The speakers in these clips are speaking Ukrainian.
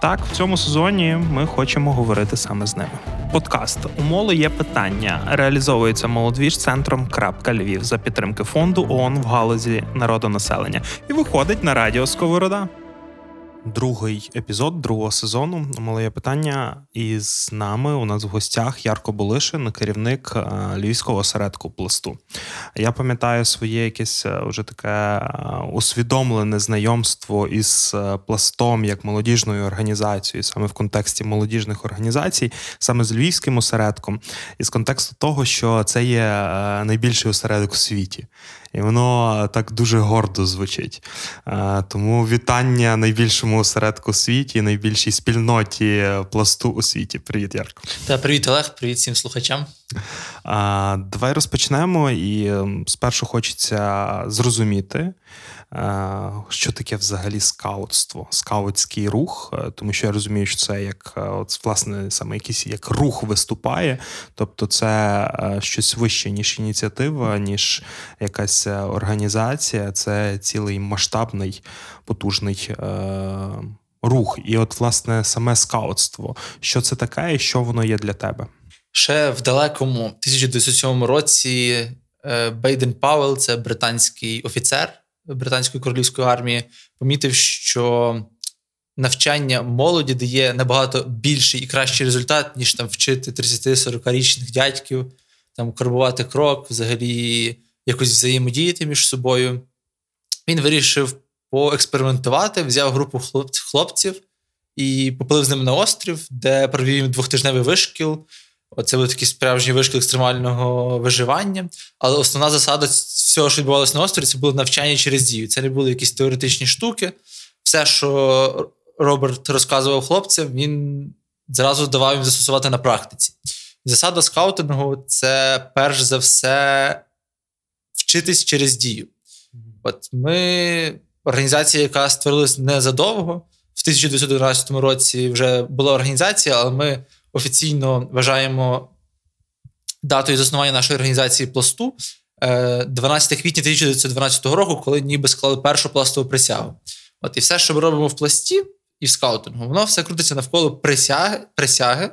Так, в цьому сезоні ми хочемо говорити саме з ними. Подкаст «Умоло є питання реалізовується молодвіж центром Крапка Львів за підтримки фонду ООН в галузі народонаселення і виходить на радіо Сковорода. Другий епізод другого сезону Мале питання. І з нами у нас в гостях Ярко Болишин, керівник е, львівського осередку пласту. Я пам'ятаю своє якесь е, вже таке е, усвідомлене знайомство із пластом як молодіжною організацією, саме в контексті молодіжних організацій, саме з львівським осередком, і з контексту того, що це є найбільший осередок у світі. І воно так дуже гордо звучить. Тому вітання найбільшому осередку світі, найбільшій спільноті пласту у світі. Привіт, Ярко. Та привіт, Олег, привіт всім слухачам. Давай розпочнемо. І спершу хочеться зрозуміти, Е, що таке взагалі скаутство, скаутський рух, е, тому що я розумію, що це як е, от, власне саме якийсь як рух виступає, тобто це щось вище, ніж ініціатива, ніж якась організація, це цілий масштабний потужний. Рух, і от, власне, саме скаутство. Що це таке і що воно є для тебе? Ще в далекому 1907 році Бейден Пауел, це британський офіцер, британської королівської армії помітив, що навчання молоді дає набагато більший і кращий результат, ніж там вчити 30-40-річних дядьків, там карбувати крок, взагалі якось взаємодіяти між собою. Він вирішив поекспериментувати, взяв групу хлопців і поплив з ними на острів, де провів двохтижневий вишкіл. Оце був такий справжній вишкіл екстремального виживання. Але основна засада всього, що відбувалося на острові, це було навчання через дію. Це не були якісь теоретичні штуки. Все, що Роберт розказував хлопцям, він зразу давав їм застосувати на практиці. Засада скаутингу це перш за все вчитись через дію. От ми, організація, яка створилась незадовго, в 1911 році вже була організація, але ми офіційно вважаємо датою заснування нашої організації пласту 12 е, квітня 1912 року, коли ніби склали першу пластову присягу. От І все, що ми робимо в пласті і в скаутингу, воно все крутиться навколо присяги, присяги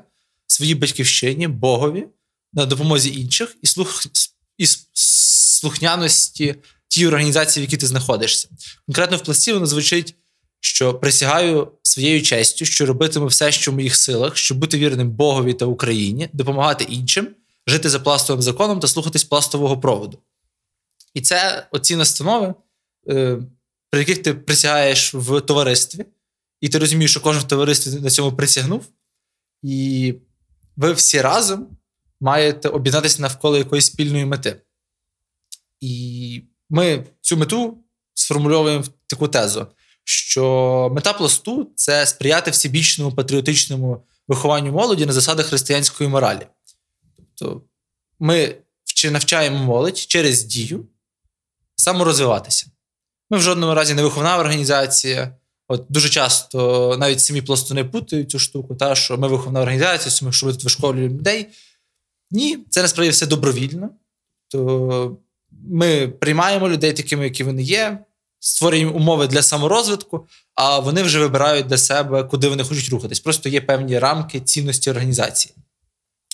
своїй батьківщині, Богові, на допомозі інших і слух, і слухняності тій організації, в якій ти знаходишся. Конкретно в пласті воно звучить що присягаю своєю честю, що робитиму все, що в моїх силах, щоб бути вірним Богові та Україні, допомагати іншим, жити за пластовим законом та слухатись пластового проводу. І це оці настанови, е, при яких ти присягаєш в товаристві, і ти розумієш, що кожен в товаристві на цьому присягнув, і ви всі разом маєте об'єднатися навколо якоїсь спільної мети. І ми цю мету сформульовуємо в таку тезу що мета пласту це сприяти всебічному патріотичному вихованню молоді на засадах християнської моралі. Тобто ми навчаємо молодь через дію саморозвиватися. Ми в жодному разі не виховна організація. От Дуже часто навіть самі пластуни путають цю штуку, та, що ми виховна організація, що ми тут вишколюємо людей. Ні, це насправді все добровільно. То Ми приймаємо людей такими, які вони є створюємо умови для саморозвитку, а вони вже вибирають для себе, куди вони хочуть рухатись. Просто є певні рамки цінності організації.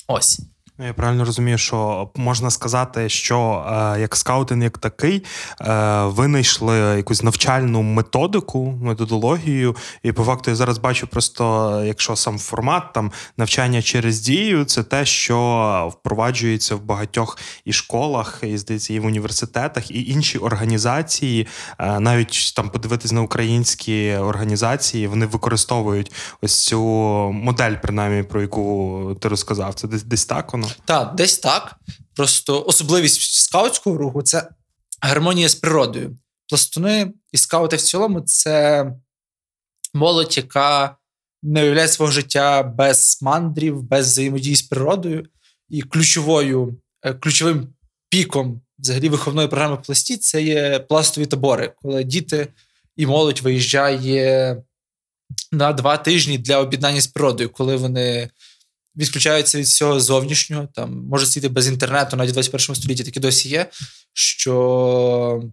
Ось. Ну, я правильно розумію, що можна сказати, що е, як скаутинг, як такий, е, винайшли якусь навчальну методику, методологію. І по факту я зараз бачу, просто якщо сам формат там навчання через дію, це те, що впроваджується в багатьох і школах, і здається, і в університетах, і інші організації, е, навіть там подивитись на українські організації, вони використовують ось цю модель, принаймні, про яку ти розказав. Це десь десь так воно. Так, десь так. Просто особливість скаутського руху це гармонія з природою. Пластуни і скаути в цілому це молодь, яка не уявляє свого життя без мандрів, без взаємодії з природою. І ключовою, е, ключовим піком взагалі виховної програми пласті це є пластові табори, коли діти і молодь виїжджає на два тижні для об'єднання з природою, коли вони відключаються від всього зовнішнього, там може сидіти без інтернету, навіть в 21 столітті такі досі є, що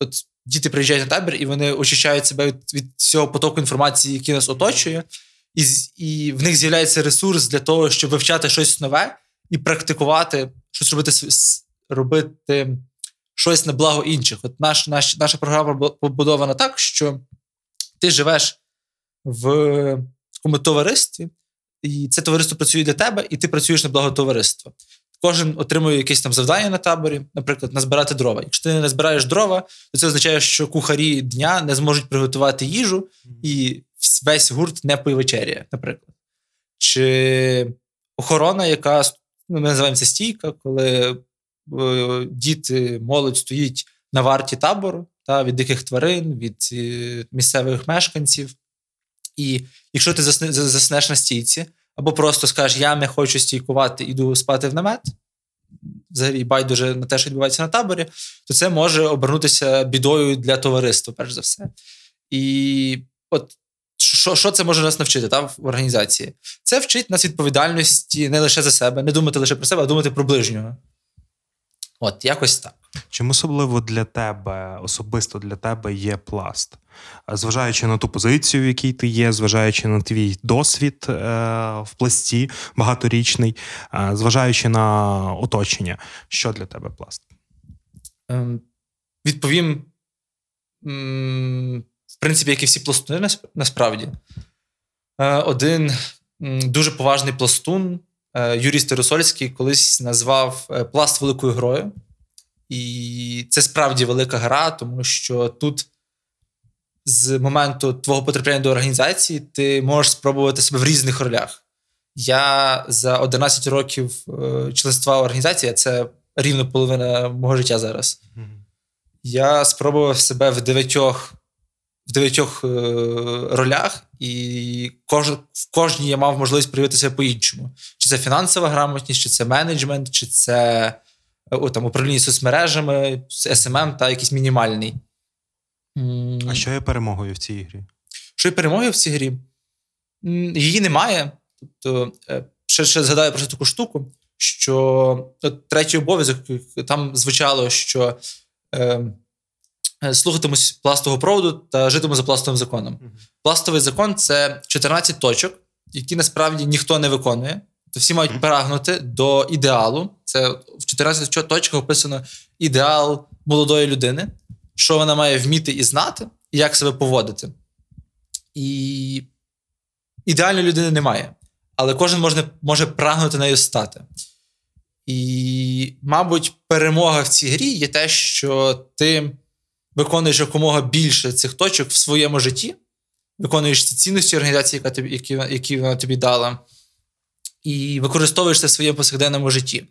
от діти приїжджають на табір і вони очищають себе від, від всього потоку інформації, який нас оточує, і і в них з'являється ресурс для того, щоб вивчати щось нове і практикувати, щось робити робити щось на благо інших. От наш, наш, наша програма побудована так, що ти живеш в такому товаристві, і це товариство працює для тебе, і ти працюєш на благо товариства. Кожен отримує якесь там завдання на таборі, наприклад, назбирати дрова. Якщо ти не збираєш дрова, то це означає, що кухарі дня не зможуть приготувати їжу, і весь гурт не повечеряє, наприклад. Чи охорона, яка ну, ми називаємо це стійка, коли е, діти, молодь стоїть на варті табору та від диких тварин, від е, місцевих мешканців. І якщо ти заснеш на стійці, або просто скажеш, я не хочу стійкувати, іду спати в намет, взагалі байдуже на те, що відбувається на таборі, то це може обернутися бідою для товариства, перш за все. І от що що це може нас навчити та, в організації? Це вчить нас відповідальності не лише за себе, не думати лише про себе, а думати про ближнього. От, якось так. Чим особливо для тебе, особисто для тебе є пласт? Зважаючи на ту позицію, в якій ти є, зважаючи на твій досвід е, в пласті багаторічний, е, зважаючи на оточення, що для тебе пласт? Ем, відповім, в принципі, як і всі пластуни, насправді. Е, один дуже поважний пластун Е, Юрій Старосольський колись назвав е, пласт великою грою. І це справді велика гра, тому що тут з моменту твого потрапляння до організації ти можеш спробувати себе в різних ролях. Я за 11 років е, членства в організації, це рівно половина мого життя зараз. Я спробував себе в дев'ятьох в дев'ятьох е, ролях, і в кож, в кожній я мав можливість проявити себе по-іншому. Чи це фінансова грамотність, чи це менеджмент, чи це о, там, управління соцмережами, SMM та якийсь мінімальний. А що є перемогою в цій грі? Що є перемогою в цій грі? Її немає. Тобто, е, ще ще згадаю про таку штуку, що от, третій обов'язок там звучало, що. Е, Е, слухатимусь пластового проводу та житиму за пластовим законом. Uh-huh. Пластовий закон це 14 точок, які насправді ніхто не виконує. То всі мають прагнути до ідеалу. Це в 14 точках описано ідеал молодої людини, що вона має вміти і знати, і як себе поводити. І ідеальної людини немає. Але кожен може, може прагнути нею стати. І, мабуть, перемога в цій грі є те, що ти виконуєш якомога більше цих точок в своєму житті, виконуєш ці цінності організації, яка тобі, які, які вона тобі дала, і використовуєш це в своєму повсякденному житті.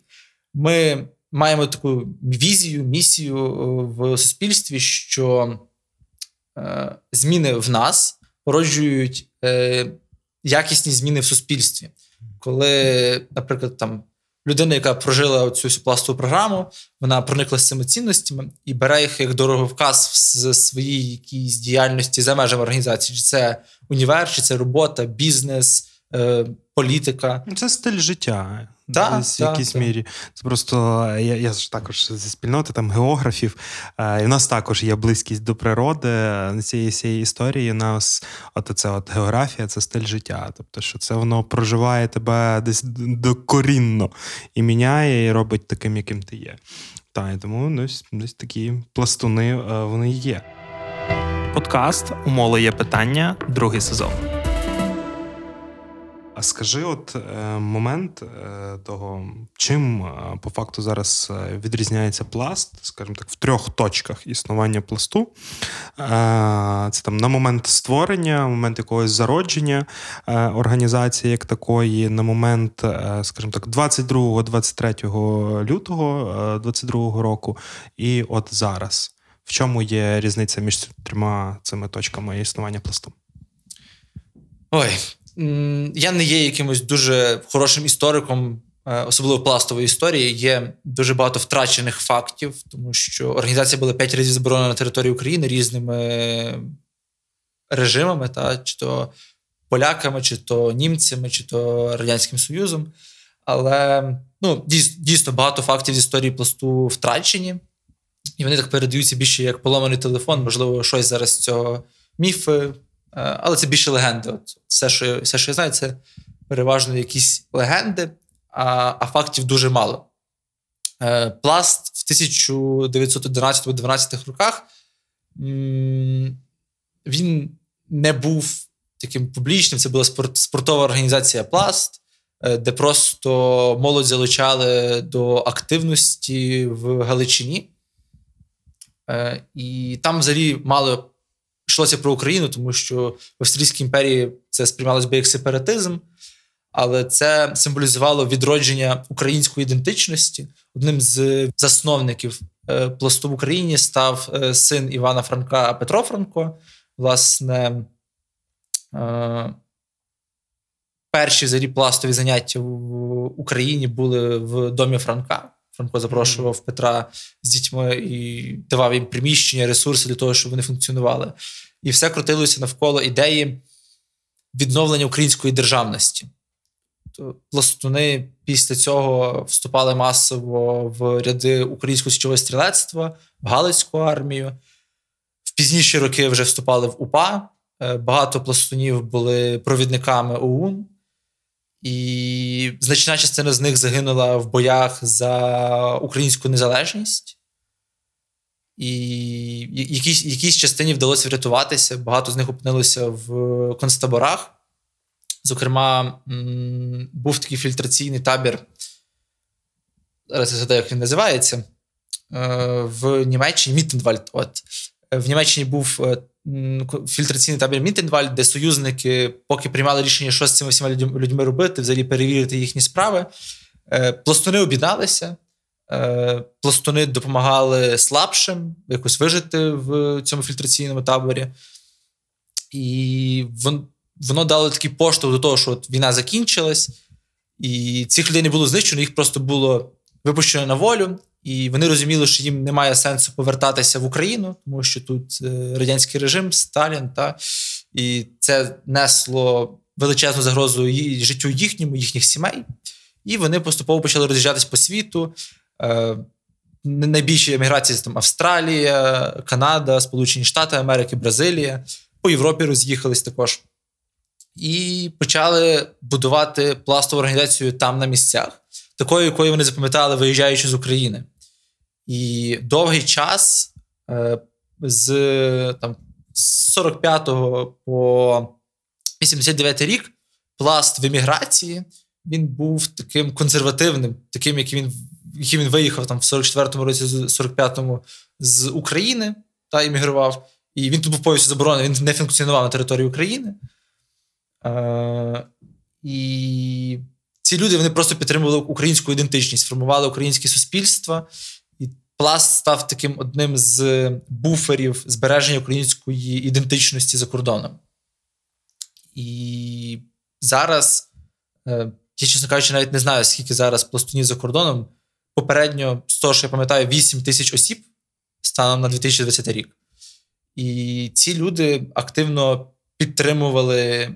Ми маємо таку візію, місію е, в суспільстві, що е, зміни в нас породжують е, якісні зміни в суспільстві. Коли, наприклад, там людина, яка прожила цю всю пластову програму, вона проникла з цими цінностями і бере їх як дороговказ в своїй якійсь діяльності за межами організації. Чи це універ, чи це робота, бізнес, політика. Ну, це стиль життя. Так, в якійсь так, мірі. Це просто я я ж також зі спільноти там географів, е, і в нас також є близькість до природи. Цієї цієї історії нас, от це от географія, це стиль життя. Тобто, що це воно проживає тебе десь докорінно і міняє, і робить таким, яким ти є. Та, і тому десь, десь такі пластуни е, вони є. Подкаст Умоли є питання, другий сезон. А скажи, от е, момент е, того, чим е, по факту зараз відрізняється пласт, скажімо так, в трьох точках існування пласту. Це там на момент створення, момент якогось зародження організації як такої, на момент, скажімо так, 22-23 лютого 22 року, і от зараз. В чому є різниця між трьома цими точками існування пласту? Ой, я не є якимось дуже хорошим істориком е, особливо пластової історії, є дуже багато втрачених фактів, тому що організація була п'ять разів заборонена на території України різними режимами, та, чи то поляками, чи то німцями, чи то Радянським Союзом. Але ну, дійсно багато фактів з історії пласту втрачені, і вони так передаються більше як поломаний телефон, можливо, щось зараз з цього міфи, е, але це більше легенди. От Все, що все, що я знаю, це переважно якісь легенди, а а фактів дуже мало. Е, пласт в 1911-12 роках він не був таким публічним. Це була спортова організація Пласт, е, де просто молодь залучали до активності в Галичині. Е, і там взагалі мало йшлося про Україну, тому що в Австрійській імперії це сприймалося би як сепаратизм, але це символізувало відродження української ідентичності. Одним з засновників е, пласту в Україні став син Івана Франка Петро Франко. Власне, перші взагалі пластові заняття в Україні були в домі Франка. Франко запрошував Петра з дітьми і давав їм приміщення, ресурси для того, щоб вони функціонували. І все крутилося навколо ідеї відновлення української державності. Пластуни після цього вступали масово в ряди українського січового стрілецтва, в Галицьку армію. В пізніші роки вже вступали в УПА. Е, багато пластунів були провідниками ОУН. І значна частина з них загинула в боях за українську незалежність. І якісь якісь частині вдалося врятуватися. Багато з них опинилося в концтаборах. Зокрема, був такий фільтраційний табір. Зараз я згадаю, як він називається. Е, в Німеччині Міттенвальд. От. В Німеччині був е, фільтраційний табір Міттенвальд, де союзники поки приймали рішення, що з цими всіма людьми робити, взагалі перевірити їхні справи. Е, пластуни об'єдналися, е, пластуни допомагали слабшим якось вижити в цьому фільтраційному таборі. І воно дало такий поштовх до того, що от війна закінчилась, і цих людей не було знищено, їх просто було випущено на волю. І вони розуміли, що їм немає сенсу повертатися в Україну, тому що тут е, радянський режим, Сталін, та і це несло величезну загрозу життю їхньому, їхніх сімей. І вони поступово почали роз'їжджатись по світу. Е, найбільші еміграції там Австралія, Канада, Сполучені Штати Америки, Бразилія. По Європі роз'їхались також. І почали будувати пластову організацію там на місцях, такою, якою вони запам'ятали, виїжджаючи з України. І довгий час е, з там, 45 по 89 рік пласт в еміграції він був таким консервативним, таким, яким він яким він виїхав там в 44-му році, 45-му з України та іммігрував. І він тут був повністю заборонений, він не функціонував на території України. Е, І ці люди вони просто підтримували українську ідентичність, формували українське суспільство. Пласт став таким одним з буферів збереження української ідентичності за кордоном. І зараз, е, я, чесно кажучи, навіть не знаю, скільки зараз пластунів за кордоном. Попередньо, з того, що я пам'ятаю, 8 тисяч осіб станом на 2020 рік. І ці люди активно підтримували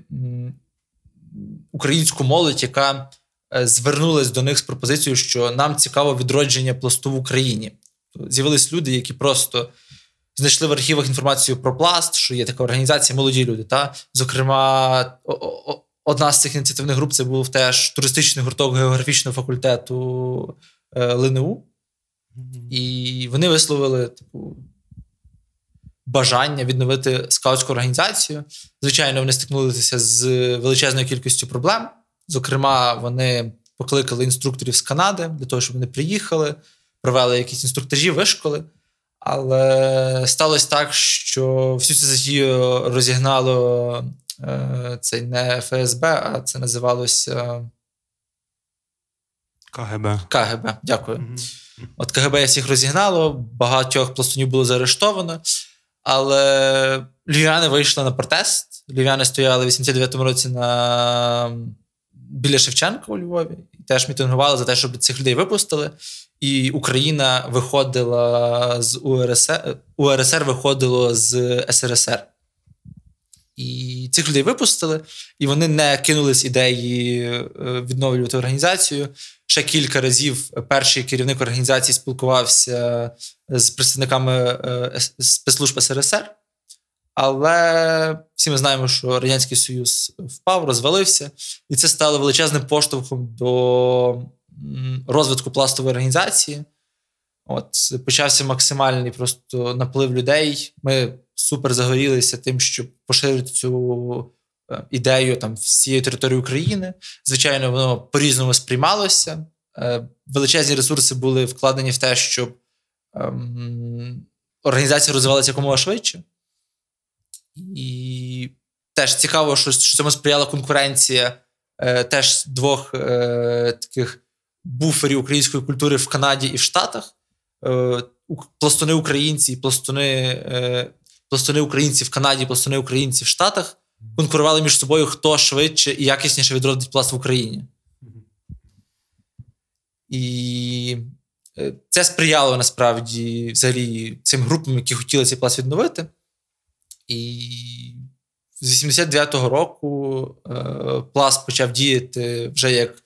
українську молодь, яка е, звернулась до них з пропозицією, що нам цікаво відродження пласту в Україні. З'явились люди, які просто знайшли в архівах інформацію про пласт, що є така організація молоді люди. Та Зокрема, одна з цих ініціативних груп це був теж туристичний гурток географічного факультету ЛНУ. І вони висловили типу, бажання відновити скаутську організацію. Звичайно, вони стикнулися з величезною кількістю проблем. Зокрема, вони покликали інструкторів з Канади для того, щоб вони приїхали провели якісь інструктажі, вишколи. Але сталося так, що всю цю затію розігнало е, це не ФСБ, а це називалося КГБ. КГБ, дякую. Mm-hmm. От КГБ всіх розігнало, багатьох пластунів було заарештовано. Але львів'яни вийшли на протест. Львів'яни стояли в 89-му році на біля Шевченка у Львові. І теж мітингували за те, щоб цих людей випустили. І Україна виходила з УРСР, УРСР виходило з СРСР. І цих людей випустили, і вони не кинулись ідеї е, відновлювати організацію. Ще кілька разів перший керівник організації спілкувався з представниками е, спецслужб СРСР. Але всі ми знаємо, що Радянський Союз впав, розвалився, і це стало величезним поштовхом до розвитку пластової організації. От Почався максимальний просто наплив людей. Ми супер загорілися тим, щоб поширити цю е, ідею там всієї території України. Звичайно, воно по-різному сприймалося. Е, величезні ресурси були вкладені в те, щоб ем, організація розвивалася якомога швидше. І теж цікаво, що цьому сприяла конкуренція е, теж двох таких буферів української культури в Канаді і в Штатах. Пластуни українці, і пластуни пластуни українці в Канаді, пластуни українці в Штатах конкурували між собою, хто швидше і якісніше відродить пласт в Україні. І е, це сприяло насправді взагалі цим групам, які хотіли цей пласт відновити. І з 89-го року е, пласт почав діяти вже як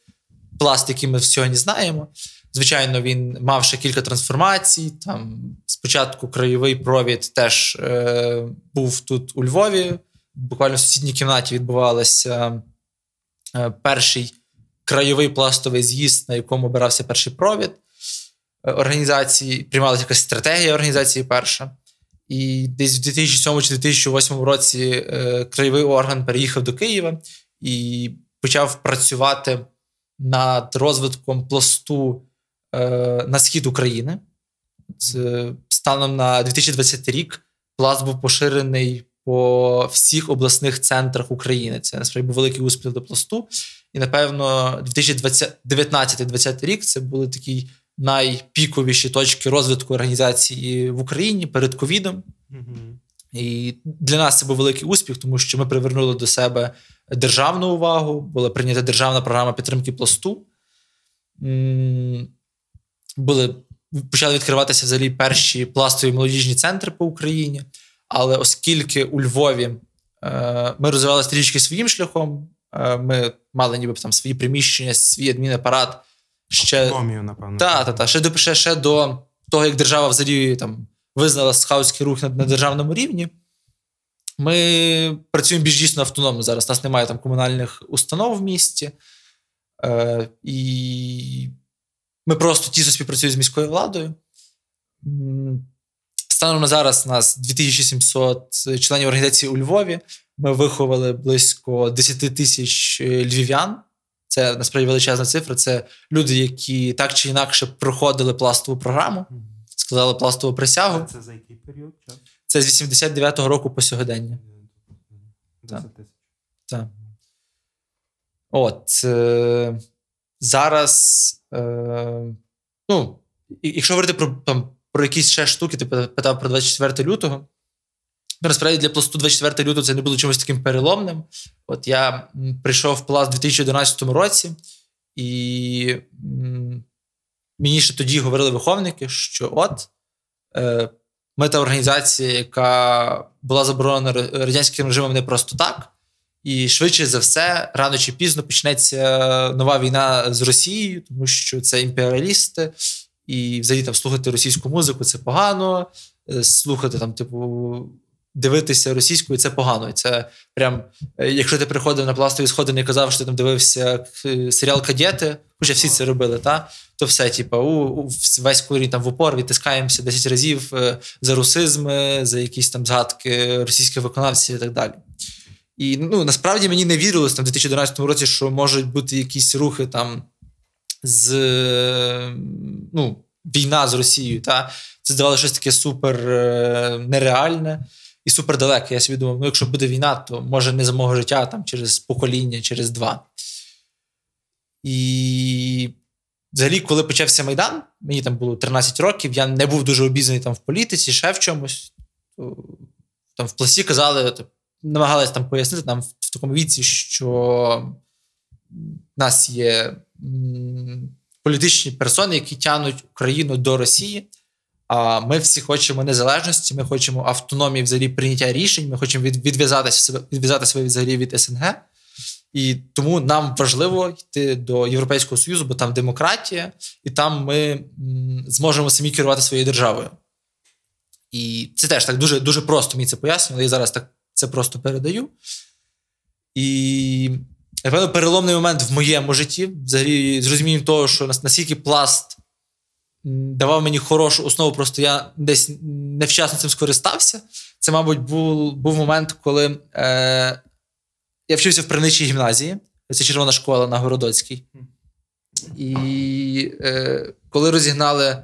пласт, який ми сьогодні знаємо. Звичайно, він мав ще кілька трансформацій. Там спочатку краєвий провід теж е, був тут у Львові. Буквально в сусідній кімнаті відбувався е, перший краєвий пластовий з'їзд, на якому обирався перший провід е, організації. Приймалася якась стратегія організації перша. І десь в 2007 чи 2008 році е, краєвий орган переїхав до Києва і почав працювати над розвитком пласту на схід України. Станом на 2020 рік пласт був поширений по всіх обласних центрах України. Це насправді був великий успіх до пласту. І, напевно, 2019-2020 рік це були такі найпіковіші точки розвитку організації в Україні перед ковідом. Mm-hmm. І для нас це був великий успіх, тому що ми привернули до себе державну увагу, була прийнята державна програма підтримки пласту. Були, Почали відкриватися взагалі перші пластові молодіжні центри по Україні. Але оскільки у Львові е, ми розвивалися трішки своїм шляхом, е, ми мали ніби там свої приміщення, свій адмінапарат. Ще, Автономію, напевно. Так, так, так. Ще до ще, ще до того, як держава взагалі там визнала скаутський рух на, на державному рівні. Ми працюємо більш дійсно автономно зараз. У нас немає там комунальних установ в місті. Е, І ми просто тісно співпрацюємо з міською владою. Станом на зараз у нас 2700 членів організації у Львові. Ми виховали близько 10 тисяч львів'ян. Це насправді величезна цифра. Це люди, які так чи інакше проходили пластову програму, складали пластову присягу. Це за який період? Це з 89-го року по сьогодення. Так. так. От е, зараз, е, ну, якщо говорити про там, про якісь ще штуки, ти питав про 24 лютого. Ну, насправді для пласту 24 лютого це не було чимось таким переломним. От я прийшов в пласт у 2011 році, і мені ще тоді говорили виховники, що от е, ми та організація, яка була заборонена радянським режимом не просто так. І швидше за все, рано чи пізно почнеться нова війна з Росією, тому що це імперіалісти, і взагалі там слухати російську музику це погано. Е, слухати там, типу, дивитися російською це погано. це прям, е, якщо ти приходив на пластові сходи і казав, що ти там дивився е, серіал Кадети, хоча всі це робили, та то все, типу, у, у весь корінь там в упор відтискаємося 10 разів за русизми, за якісь там згадки російських виконавців і так далі. І ну, насправді мені не вірилось там в 2011 році, що можуть бути якісь рухи там з ну, війна з Росією. Та? Це здавалося щось таке супер е, нереальне і супер далеке. Я собі думав, ну якщо буде війна, то може не за мого життя там через покоління, через два. І взагалі, коли почався Майдан, мені там було 13 років, я не був дуже обізнаний там в політиці, ще в чомусь. Там в пласі казали, намагалися там пояснити нам в такому віці, що в нас є політичні персони, які тянуть Україну до Росії. А ми всі хочемо незалежності, ми хочемо автономії взагалі прийняття рішень. Ми хочемо відв'язатися відв'язати себе взагалі від СНГ. І тому нам важливо йти до Європейського Союзу, бо там демократія, і там ми зможемо самі керувати своєю державою. І це теж так дуже дуже просто мені це пояснювали. Я зараз так це просто передаю. І напевно, переломний момент в моєму житті, взагалі, з розумінням того, що наскільки пласт давав мені хорошу основу, просто я десь невчасно цим скористався. Це, мабуть, був був момент, коли е, я вчився в Приничій гімназії. Це червона школа на Городоцькій. І е, коли розігнали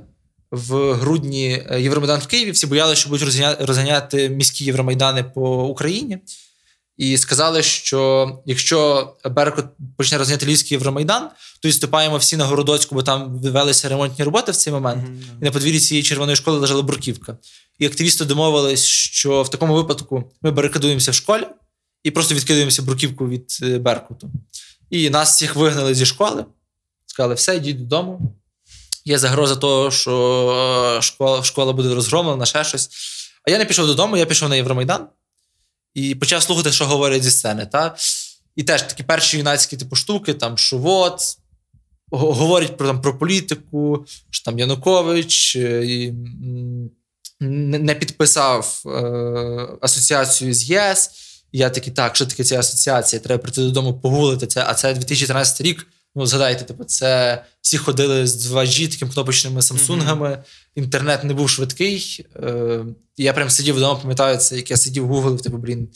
в грудні е, Євромайдан в Києві, всі боялися, що будуть розганяти міські Євромайдани по Україні. І сказали, що якщо Беркут почне розганяти Львівський Євромайдан, то відступаємо всі на Городоцьку, бо там велися ремонтні роботи в цей момент. Mm-hmm. І на подвір'ї цієї червоної школи лежала бурківка. І активісти домовились, що в такому випадку ми барикадуємося в школі і просто відкидаємося бруківку від е, Беркуту. І нас всіх вигнали зі школи. Сказали, все, йдіть додому. Є загроза того, що е, школа школа буде розгромлена, ще щось. А я не пішов додому, я пішов на Євромайдан і почав слухати, що говорять зі сцени. Та? І теж такі перші юнацькі типу штуки, там, що от, говорять про там, про політику, що там Янукович е, і, не підписав е, асоціацію з ЄС. І я такий, так, що таке ця асоціація? Треба прийти додому погулити це. А це 2013 рік. Ну, згадайте, типу, це всі ходили з 2G такими кнопочними самсунгами. Mm-hmm. Інтернет не був швидкий. Е, Я прям сидів вдома, пам'ятаю це, як я сидів гуглив, типу, блін.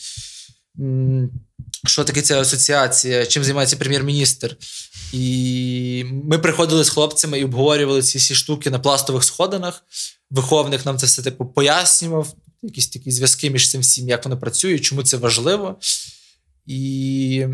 Що таке ця асоціація? Чим займається прем'єр-міністр? І ми приходили з хлопцями і обговорювали ці всі штуки на пластових сходинах. Виховник нам це все типу пояснював, якісь такі зв'язки між цим всім, як воно працює, чому це важливо. І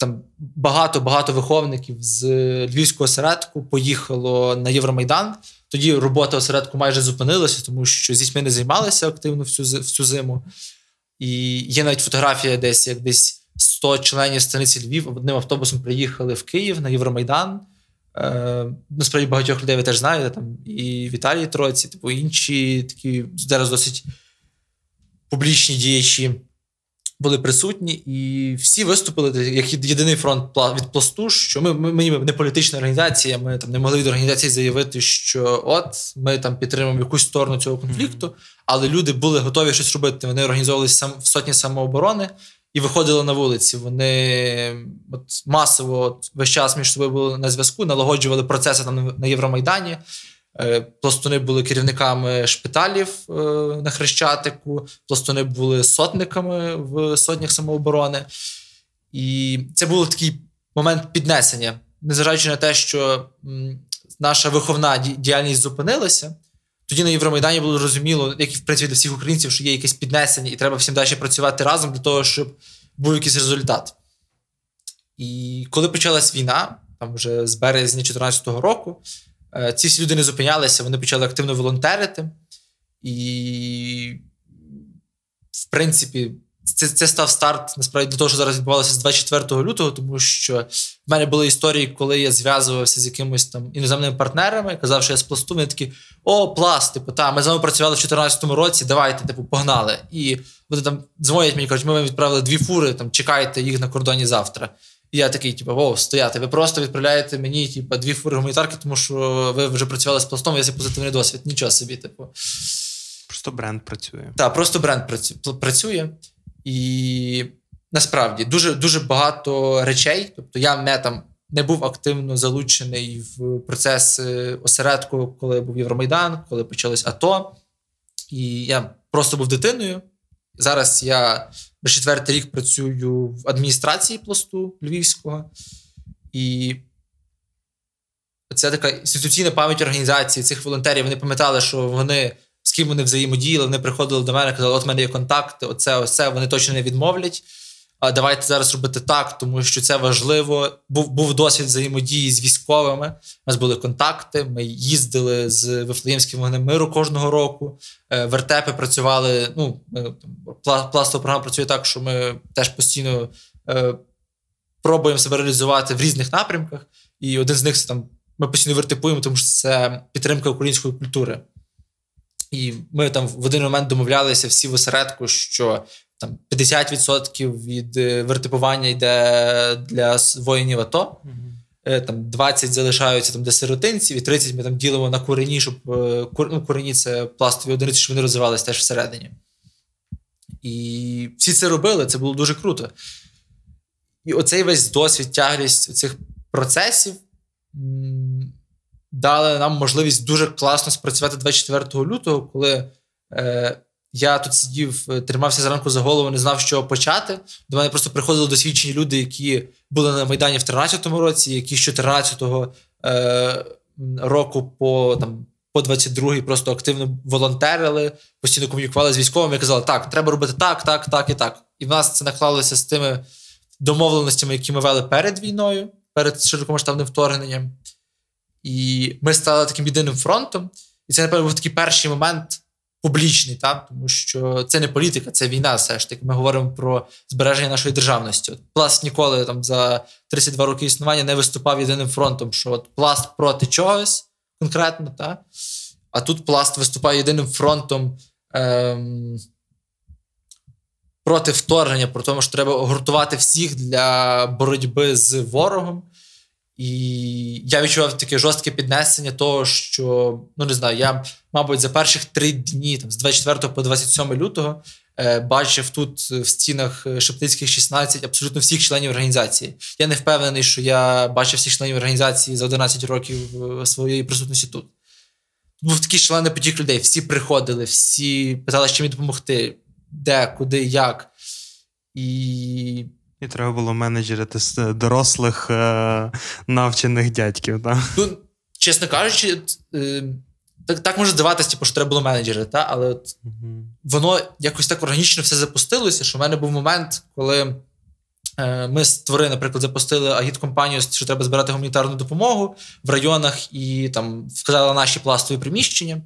там багато-багато виховників з Львівського осередку поїхало на Євромайдан. Тоді робота осередку майже зупинилася, тому що зі дітьми не займалися активно всю всю зиму. І є навіть фотографія, десь як десь 100 членів станиці Львів одним автобусом приїхали в Київ на Євромайдан. Е, Насправді багатьох людей ви теж знаєте, там і Віталій Троці, типу інші такі зараз досить публічні діячі були присутні, і всі виступили як єдиний фронт від пласту, що ми ми, ми не політична організація. Ми там не могли від організації заявити, що от ми там підтримуємо якусь сторону цього конфлікту, mm-hmm. але люди були готові щось робити. Вони організовувалися сам в сотні самооборони і виходили на вулиці. Вони от масово от, весь час між собою були на зв'язку, налагоджували процеси там на Євромайдані. Е, пластуни були керівниками шпиталів е, на Хрещатику, пластуни були сотниками в сотнях самооборони. І це був такий момент піднесення, незважаючи на те, що наша виховна діяльність зупинилася. Тоді на Євромайдані було зрозуміло, як і в принципі для всіх українців, що є якесь піднесення, і треба всім далі працювати разом для того, щоб був якийсь результат. І коли почалась війна, там вже з березня 2014 року, ці всі люди не зупинялися, вони почали активно волонтерити. І, в принципі, це це став старт насправді до того, що зараз відбувалося з 24 лютого, тому що в мене були історії, коли я зв'язувався з якимось там іноземними партнерами, казав, що я з пласту, вони такі: о, пласт, типу, та, ми з вами працювали в 2014 році, давайте, типу, погнали. І вони там дзвонять мені, кажуть, ми вам відправили дві фури, там чекайте їх на кордоні завтра. І я такий, типу, о, стояти. Ви просто відправляєте мені типу, дві фури гуманітарки, тому що ви вже працювали з пластом, у вас є позитивний досвід. Нічого собі, типу. Просто бренд працює. Так, просто бренд працює. І насправді дуже дуже багато речей. Тобто, я не там не був активно залучений в процес осередку, коли був Євромайдан, коли почалось АТО. І я просто був дитиною. Зараз я вже четвертий рік працюю в адміністрації пласту Львівського, і це така інституційна пам'ять організації цих волонтерів. Вони пам'ятали, що вони з ким вони взаємодіяли, вони приходили до мене, казали, от мене є контакти, оце, оце, вони точно не відмовлять. Давайте зараз робити так, тому що це важливо. Був був досвід взаємодії з військовими. У нас були контакти. Ми їздили з Вифлеємським вогнем миру кожного року. Е, вертепи працювали. Ну пластова програма працює так, що ми теж постійно е, пробуємо себе реалізувати в різних напрямках. І один з них це там ми постійно вертипуємо, тому що це підтримка української культури. І ми там в один момент домовлялися всі в осередку, що там 50% від е, вертипування йде для воїнів АТО, mm-hmm. там 20 залишаються там для сиротинців, і 30 ми там ділимо на курені, щоб е, ну, курені це пластові одиниці, щоб вони розвивалися теж всередині. І всі це робили, це було дуже круто. І оцей весь досвід, тяглість цих процесів дали нам можливість дуже класно спрацювати 24 лютого, коли е, я тут сидів, е, тримався зранку за голову, не знав, що почати. До мене просто приходили досвідчені люди, які були на Майдані в 13-му році, які з 14-го е, року по там. По 22-й просто активно волонтерили, постійно комунікували з військовими і казали, так, треба робити так, так, так і так. І в нас це наклалося з тими домовленостями, які ми вели перед війною, перед широкомасштабним вторгненням. І ми стали таким єдиним фронтом. І це, напевно, був такий перший момент публічний, так? тому що це не політика, це війна. Все ж таки. Ми говоримо про збереження нашої державності. От Пласт ніколи там за 32 роки існування не виступав єдиним фронтом, що от пласт проти чогось конкретно, так? а тут пласт виступає єдиним фронтом. Ем, Проти вторгнення, про тому, що треба гуртувати всіх для боротьби з ворогом. І я відчував таке жорстке піднесення того, що ну не знаю, я, мабуть, за перших три дні, там з 24 по 27 лютого, е, бачив тут в стінах Шептицьких 16 абсолютно всіх членів організації. Я не впевнений, що я бачив всіх членів організації за 11 років е, своєї присутності. Тут був такий шалений потік людей. Всі приходили, всі питали, чим допомогти, де, куди, як. І і треба було менеджерити дорослих е, навчених дядьків. так? Ну, чесно кажучи, е, так так може здаватися, типу, що треба було менеджерити, та? але от угу. воно якось так органічно все запустилося, що в мене був момент, коли е, ми створили, наприклад, запустили агіт-компанію, що треба збирати гуманітарну допомогу в районах і там вказали наші пластові приміщення.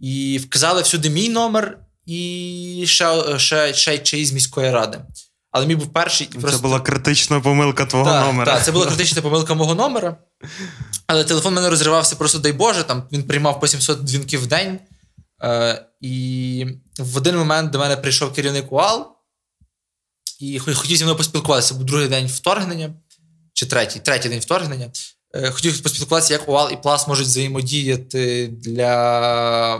І вказали всюди мій номер і ще ще, ще чиїсь міської ради але мій був перший. Це просто... була критична помилка твого так, номера. Так, це була критична помилка мого номера. Але телефон мене розривався просто, дай Боже, там він приймав по 700 дзвінків в день. Е, І в один момент до мене прийшов керівник УАЛ і хотів зі мною поспілкуватися. Був другий день вторгнення, чи третій, третій день вторгнення. Е, хотів поспілкуватися, як УАЛ і Плас можуть взаємодіяти для.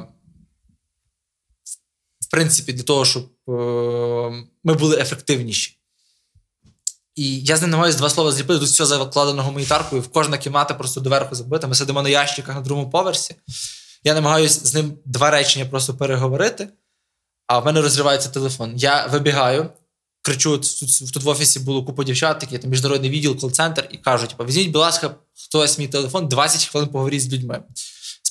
В принципі, для того, щоб ми були ефективніші. І я з ним намагаюся два слова зліпити. Тут все закладено гуманітаркою. В кожна кімната просто доверху забита. Ми сидимо на ящиках на другому поверсі. Я намагаюся з ним два речення просто переговорити, а в мене розривається телефон. Я вибігаю, кричу: тут, тут в офісі було купа дівчат, такі там міжнародний відділ, кол-центр, і кажуть: візьміть, будь ласка, хтось мій телефон, 20 хвилин поговоріть з людьми.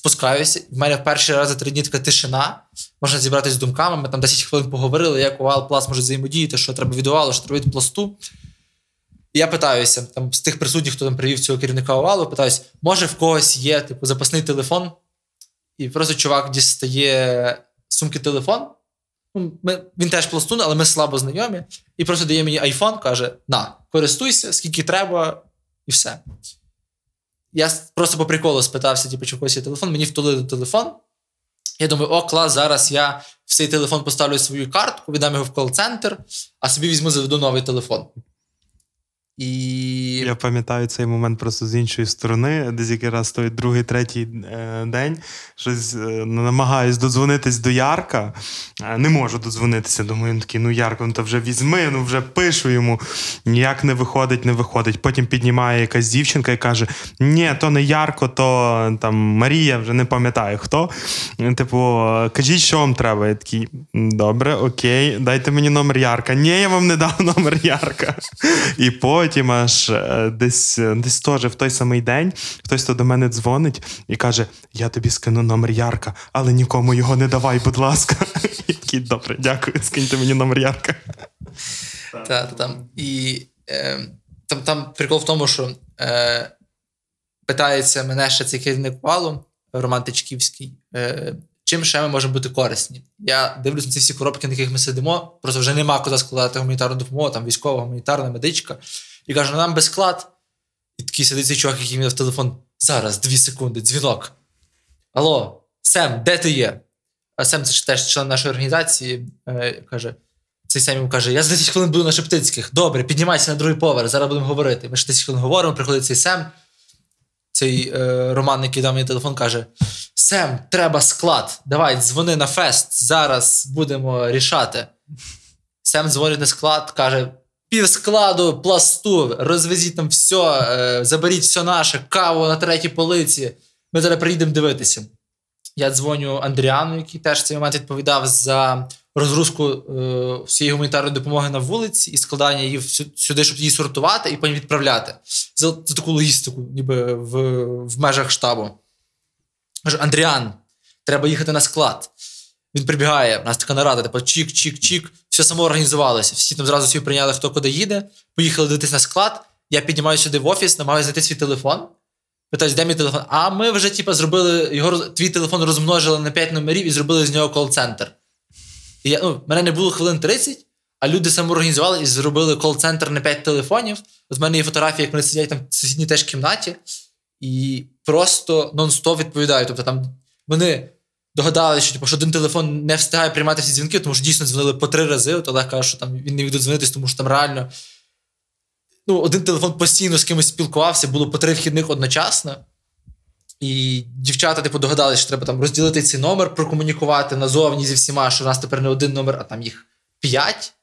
Спускаюся, в мене в перший раз за три дні така тишина. Можна зібратися з думками. Ми там 10 хвилин поговорили, як УАЛ Пласт може взаємодіяти, що треба від УАЛу, що треба від пласту. І я питаюся там з тих присутніх, хто там привів цього керівника овалу, питаюся, може в когось є типу запасний телефон, і просто чувак дістає сумки телефон. Ну, ми, Він теж пластун, але ми слабо знайомі. І просто дає мені айфон, каже: на, користуйся, скільки треба, і все. Я просто по приколу спитався, типу, чи в є телефон, мені втулили телефон. Я думаю, о, клас, зараз я в цей телефон поставлю свою картку, віддам його в кол-центр, а собі візьму заведу новий телефон. І... Я пам'ятаю цей момент просто з іншої сторони, десь якраз той другий, третій е, день щось е, намагаюсь додзвонитись до Ярка. Е, не можу додзвонитися. Думаю, він такий, ну Ярко, ну то вже візьми, ну вже пишу йому. Ніяк не виходить, не виходить. Потім піднімає якась дівчинка і каже: Ні, то не Ярко, то там Марія, вже не пам'ятаю хто. Типу, кажіть, що вам треба. Я такий, добре, окей, дайте мені номер Ярка. Ні, я вам не дав номер Ярка. І потім потім аж е, десь е, десь теж в той самий день хтось то до мене дзвонить і каже: Я тобі скину номер Ярка, але нікому його не давай, будь ласка. Такий, добре, дякую, скиньте мені номер Ярка. Та, та, там. І е, там, там прикол в тому, що е, питається мене ще цей керівник валу, Роман Тичківський, е, чим ще ми можемо бути корисні. Я дивлюсь на ці всі коробки, на яких ми сидимо, просто вже нема куди складати гуманітарну допомогу, там військова, гуманітарна, медичка. І кажу, ну нам без склад. І такий сидить цей чувак, який мені в телефон. Зараз, дві секунди, дзвінок. Алло, Сем, де ти є? А Сем, це теж член нашої організації, е, каже. Цей Сем йому каже: Я за 10 хвилин буду на Шептицьких. Добре, піднімайся на другий поверх, зараз будемо говорити. Ми ж 10 хвилин говоримо, приходить цей Сем. Цей е, Роман, який дав мені телефон, каже: Сем, треба склад. Давай, дзвони на фест, зараз будемо рішати. Сем дзвонить на склад, каже: пів складу, пласту, розвезіть там все, заберіть все наше, каву на третій полиці. Ми зараз приїдемо дивитися. Я дзвоню Андріану, який теж в цей момент відповідав за розгрузку е, всієї гуманітарної допомоги на вулиці і складання її сюди, щоб її сортувати і потім відправляти. За, за таку логістику, ніби в, в межах штабу. Андріан, треба їхати на склад. Він прибігає, у нас така нарада, типу чік-чік-чік, все само організувалося. Всі там зразу всі прийняли, хто куди їде. Поїхали дивитися на склад. Я піднімаю сюди в офіс, намагаюся знайти свій телефон. Питаюсь, де мій телефон? А ми вже, типу, зробили його твій телефон розмножили на 5 номерів і зробили з нього кол-центр. І я, ну, мене не було хвилин 30, а люди самоорганізували і зробили кол-центр на 5 телефонів. От в мене є фотографії, як вони сидять там в сусідній теж кімнаті, і просто нон-стоп відповідають. Тобто там вони догадалися, що, типу, що один телефон не встигає приймати всі дзвінки, тому що дійсно дзвонили по три рази. От Олег каже, що там він не міг додзвонитись, тому що там реально ну, один телефон постійно з кимось спілкувався, було по три вхідних одночасно. І дівчата, типу, догадалися, що треба там розділити цей номер, прокомунікувати назовні зі всіма, що в нас тепер не один номер, а там їх п'ять.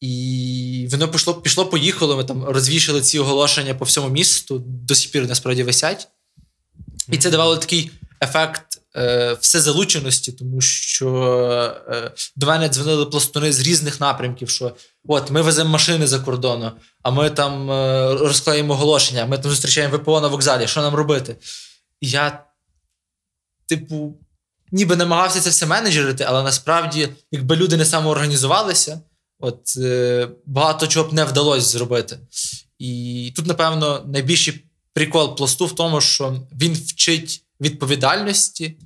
І воно пішло, пішло, поїхало. Ми там розвішали ці оголошення по всьому місту, до сих пір насправді висять. І це давало такий ефект е, всезалученості, тому що е, до мене дзвонили пластуни з різних напрямків, що от ми веземо машини за кордону, а ми там е, розклеїмо оголошення, ми там зустрічаємо ВПО на вокзалі, що нам робити? І я, типу, ніби намагався це все менеджерити, але насправді, якби люди не самоорганізувалися, от багато чого б не вдалося зробити. І тут, напевно, найбільший прикол пласту в тому, що він вчить відповідальності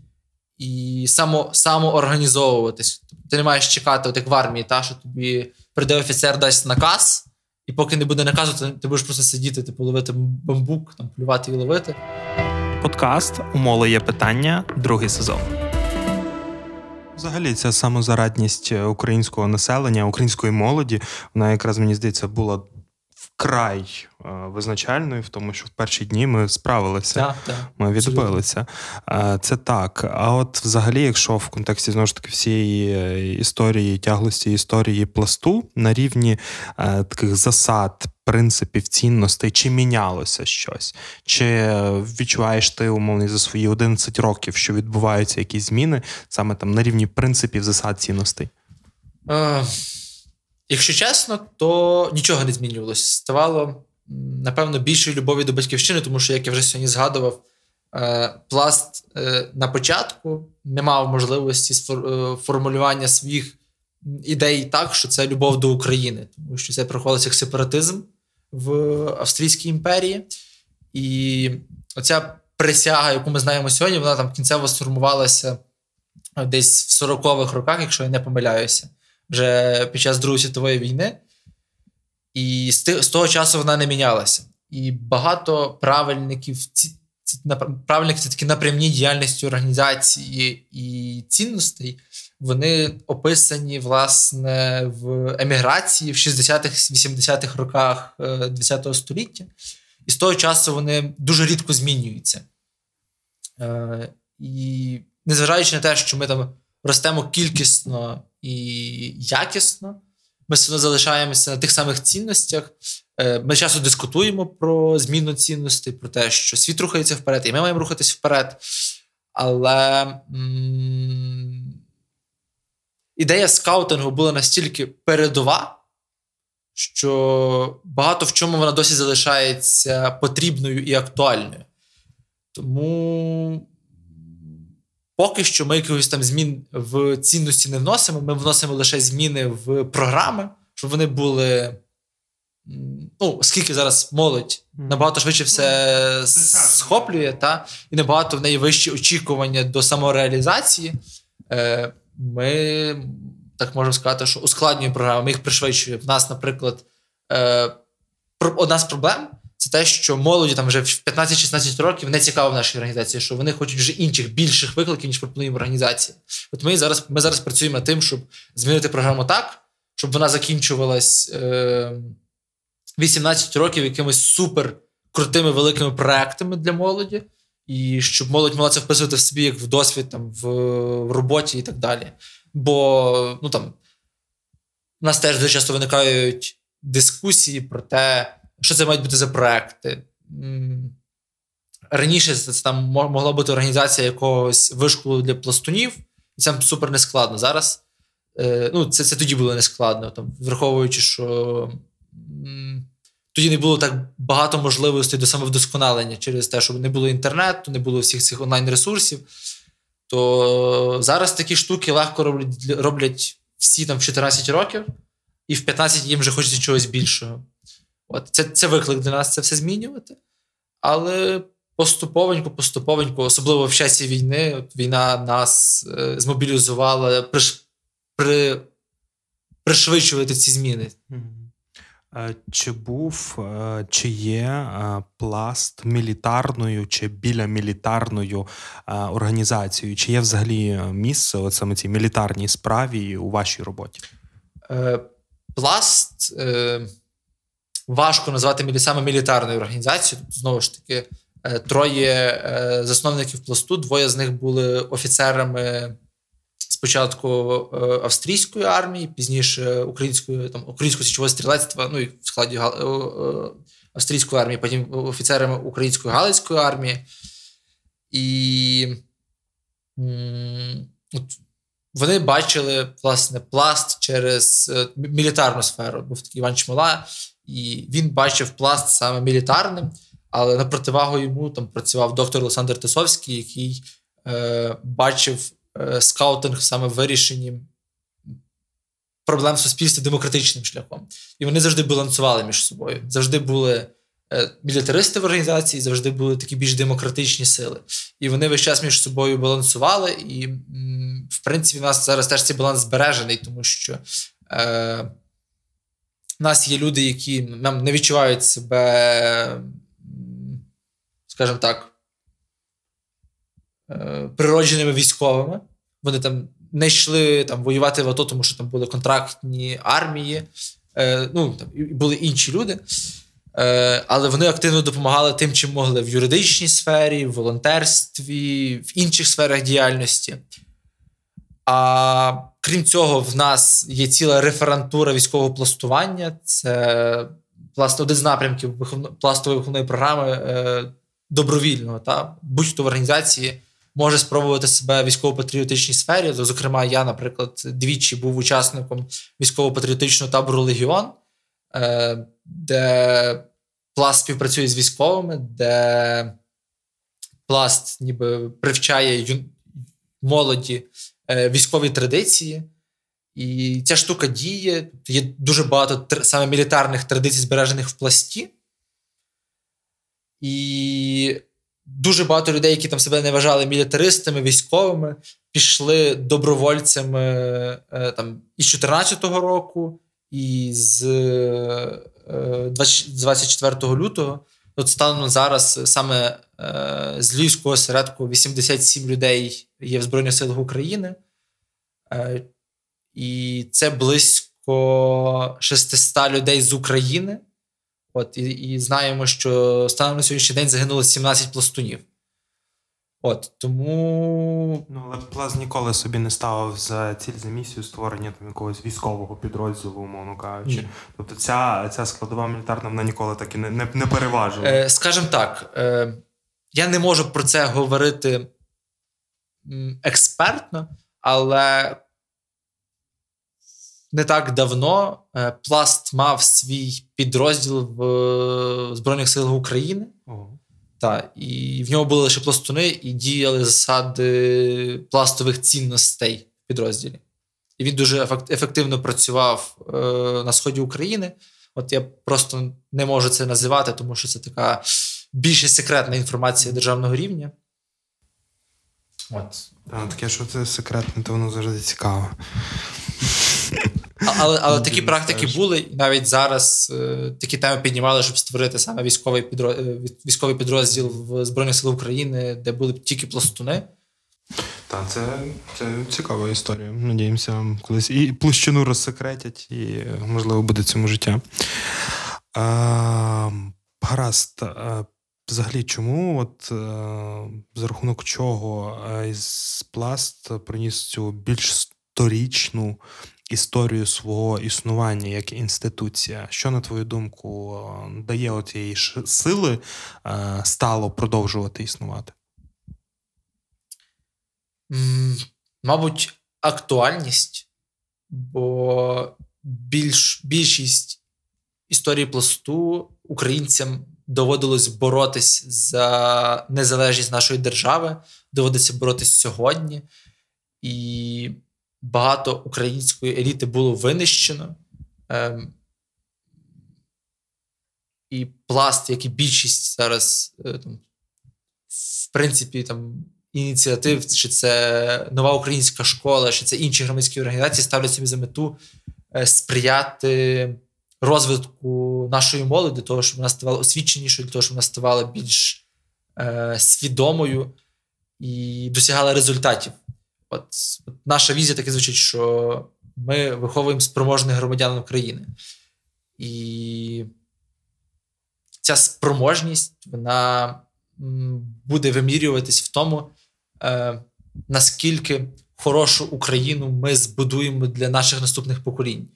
і само, самоорганізовуватись. Тобто Ти не маєш чекати, от як в армії, та, що тобі прийде офіцер, дасть наказ, і поки не буде наказу, то ти будеш просто сидіти, типу, ловити бамбук, там, полювати і ловити. Подкаст У Моло є питання, другий сезон. Взагалі, ця самозарадність українського населення, української молоді, вона якраз мені здається була вкрай е, визначальною в тому, що в перші дні ми справилися. Так, так. Ми відбилися. Е, Це так. А от взагалі, якщо в контексті знову ж таки всієї е, історії, тяглості історії пласту на рівні таких засад, принципів, цінностей, чи мінялося щось? Чи відчуваєш ти умовно за свої 11 років, що відбуваються якісь зміни саме там на рівні принципів, засад, цінностей? Е, якщо чесно, то нічого не змінювалося. Ставало, напевно, більшої любові до батьківщини, тому що, як я вже сьогодні згадував, е, пласт е, на початку не мав можливості е, формулювання своїх ідей так, що це любов до України, тому що це проходилося як сепаратизм в Австрійській імперії. І оця присяга, яку ми знаємо сьогодні, вона там кінцево сформувалася десь в 40-х роках, якщо я не помиляюся, вже під час Другої світової війни. І з, того часу вона не мінялася. І багато правильників, правильники це такі напрямні діяльності організації і цінностей. Вони описані власне в еміграції в 60-х, 80-х роках е, 20 століття. І з того часу вони дуже рідко змінюються. Е, І незважаючи на те, що ми там ростемо кількісно і якісно, ми все одно залишаємося на тих самих цінностях. Е, Ми часто дискутуємо про зміну цінностей, про те, що світ рухається вперед, і ми маємо рухатись вперед. Але ідея скаутингу була настільки передова, що багато в чому вона досі залишається потрібною і актуальною. Тому поки що ми якихось там змін в цінності не вносимо. Ми вносимо лише зміни в програми, щоб вони були. Ну, оскільки зараз молодь набагато швидше все схоплює, та, і набагато в неї вищі очікування до самореалізації, е, ми так можемо сказати, що ускладнюємо програму, ми їх пришвидшуємо. В нас, наприклад, е, одна з проблем це те, що молоді там вже в 15-16 років не цікаво в нашій організації, що вони хочуть вже інших більших викликів, ніж пропонуємо організації. От ми зараз ми зараз працюємо над тим, щоб змінити програму так, щоб вона закінчувалась е, 18 років якимись супер крутими великими проектами для молоді, і щоб молодь могла це вписувати в собі як в досвід там, в, в роботі і так далі. Бо ну там у нас теж дуже часто виникають дискусії про те, що це мають бути за проекти. Раніше це там могла бути організація якогось вишколу для пластунів, і це супер нескладно. Зараз е, ну, це це тоді було нескладно, там, враховуючи, що тоді не було так багато можливостей до самовдосконалення через те, що не було інтернету, не було всіх цих онлайн-ресурсів. То зараз такі штуки легко роблять роблять всі там в 14 років, і в 15 їм вже хочеться чогось більшого. От Це це виклик для нас це все змінювати. Але поступовенько, поступовенько, особливо в часі війни, от війна нас е, змобілізувала приш, при, пришвидшувати ці зміни. Е, чи був, е, чи є е, пласт мілітарною чи біля мілітарною організацією? Чи є взагалі місце от саме цій мілітарній справі у вашій роботі? Пласт важко назвати саме мілітарною організацією. Знову ж таки, троє засновників пласту, двоє з них були офіцерами спочатку е, австрійської армії, пізніше української там українського січового стрілецтва, ну і в складі е, е, австрійської армії, потім офіцерами української галицької армії. І от, вони бачили власне пласт через мілітарну сферу. Був такий Іван Чмола, і він бачив пласт саме мілітарним, але на противагу йому там працював доктор Олександр Тисовський, який е, бачив Е, скаутинг саме в вирішенні проблем суспільства демократичним шляхом. І вони завжди балансували між собою. Завжди були е, мілітаристи в організації, завжди були такі більш демократичні сили. І вони весь час між собою балансували. І, в принципі, в нас зараз теж цей баланс збережений, тому що. Е, у нас є люди, які нам не відчувають себе, скажімо так, Е, природженими військовими. Вони там не йшли там воювати в АТО, тому що там були контрактні армії, е, ну там і були інші люди. Е, але вони активно допомагали тим, чим могли в юридичній сфері, в волонтерстві, в інших сферах діяльності. А крім цього, в нас є ціла реферантура військового пластування. Це власне один з напрямків пластової виховної програми добровільного. Та? Будь-хто в організації може спробувати себе в військово-патріотичній сфері. Зокрема, я, наприклад, двічі був учасником військово-патріотичного табору Легіон, е, де пласт співпрацює з військовими, де пласт ніби привчає молоді е, військові традиції. І ця штука діє. Є дуже багато саме мілітарних традицій, збережених в пласті. І дуже багато людей, які там себе не вважали мілітаристами, військовими, пішли добровольцями е, там із 2014 року, і з 24 е, лютого. От станом зараз саме е, з Львівського осередку 87 людей є в Збройних силах України. І це близько 600 людей з України. От, І і знаємо, що станом на сьогоднішній день загинуло 17 пластунів. От, тому... Ну, але Пласт ніколи собі не ставив за ціль за місію створення там якогось військового підрозділу, умовно кажучи. Mm. Тобто ця ця складова мілітарна вона ніколи так і не не, не переважила. Е, Скажімо так, е, я не можу про це говорити експертно, але не так давно е, Пласт мав свій підрозділ в е, Збройних силах України. Так, і в нього були лише пластуни і діяли засади пластових цінностей в підрозділі. і він дуже ефективно працював е, на сході України. От я просто не можу це називати, тому що це така більше секретна інформація державного рівня. От. А, таке, що це секретне, то воно завжди цікаво. Але але такі практики були, навіть зараз е, такі теми піднімали, щоб створити саме військовий підрозділ, е, військовий підрозділ в Збройних сил України, де були б тільки пластуни. Так, це це цікава історія. Надіємося, колись і площину розсекретять, і, можливо, буде цьому життя. А, Гаразд. Взагалі, чому, от за рахунок чого із пласт приніс цю більш сторічну історію свого існування як інституція? Що, на твою думку, дає оцієї сили стало продовжувати існувати? Мабуть, актуальність, бо більш, більшість історії пласту українцям доводилось боротись за незалежність нашої держави, доводиться боротись сьогодні. І багато української еліти було винищено. Ем, І пласт, як і більшість зараз, е, там, в принципі, там ініціатив, чи це нова українська школа, чи це інші громадські організації, ставлять собі за мету е, сприяти розвитку нашої молоді, того, щоб вона ставала освіченішою, для того, щоб вона ставала більш е, свідомою і досягала результатів. От, наша візія таки звучить, що ми виховуємо спроможних громадян України. І ця спроможність вона буде вимірюватись в тому, е, наскільки хорошу Україну ми збудуємо для наших наступних поколінь.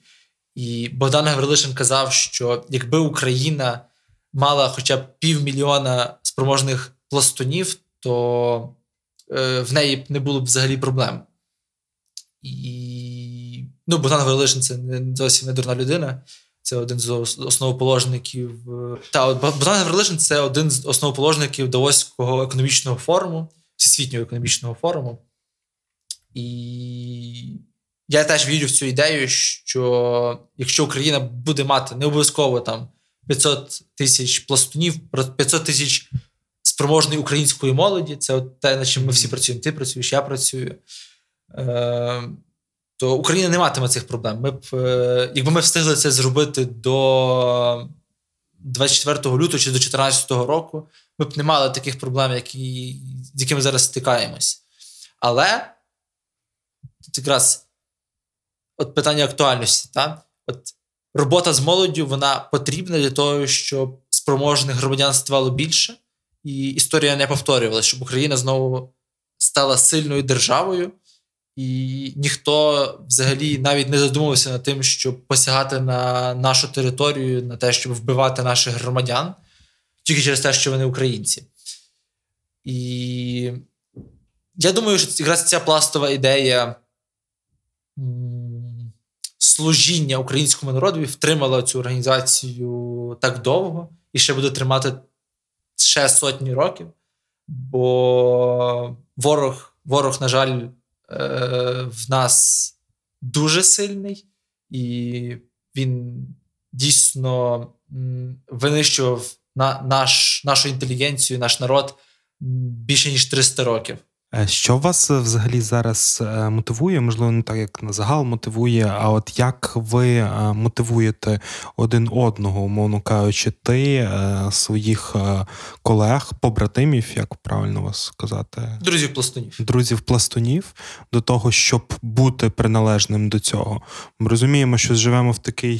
І Богдан Гаврилишин казав, що якби Україна мала хоча б півмільйона спроможних пластунів, то в неї не було б взагалі проблем. І ну, Богдан Гаврилишин це не зовсім не дурна людина. Це один з основоположників. Е, та Богдан Гаврилишин це один з основоположників Давоського економічного форуму, всесвітнього економічного форуму. І я теж вірю в цю ідею, що якщо Україна буде мати не обов'язково там 500 тисяч пластунів, 500 тисяч спроможної української молоді, це от те, над чим ми всі працюємо. Ти працюєш, я працюю. Е, то Україна не матиме цих проблем. Ми б, е, Якби ми встигли це зробити до 24 лютого чи до 2014 року, ми б не мали таких проблем, які, з якими зараз стикаємось. Але тут якраз от питання актуальності. Та? От Робота з молоддю вона потрібна для того, щоб спроможних громадян ставало більше, і історія не повторювалася, щоб Україна знову стала сильною державою, і ніхто взагалі навіть не задумувався над тим, щоб посягати на нашу територію, на те, щоб вбивати наших громадян, тільки через те, що вони українці. І я думаю, що якраз ця пластова ідея служіння українському народові втримала цю організацію так довго і ще буде тримати ще сотні років. Бо ворог, ворог, на жаль, е, в нас дуже сильний, і він дійсно винищував на наш, нашу інтелігенцію, наш народ більше ніж 300 років. Е, що вас е, взагалі зараз е, мотивує? Можливо, не так як на загал мотивує, а от як ви мотивуєте один одного, умовно кажучи, ти своїх колег, побратимів, як правильно вас сказати, друзів пластунів, друзів пластунів до того, щоб бути приналежним до цього? Ми розуміємо, що живемо в такий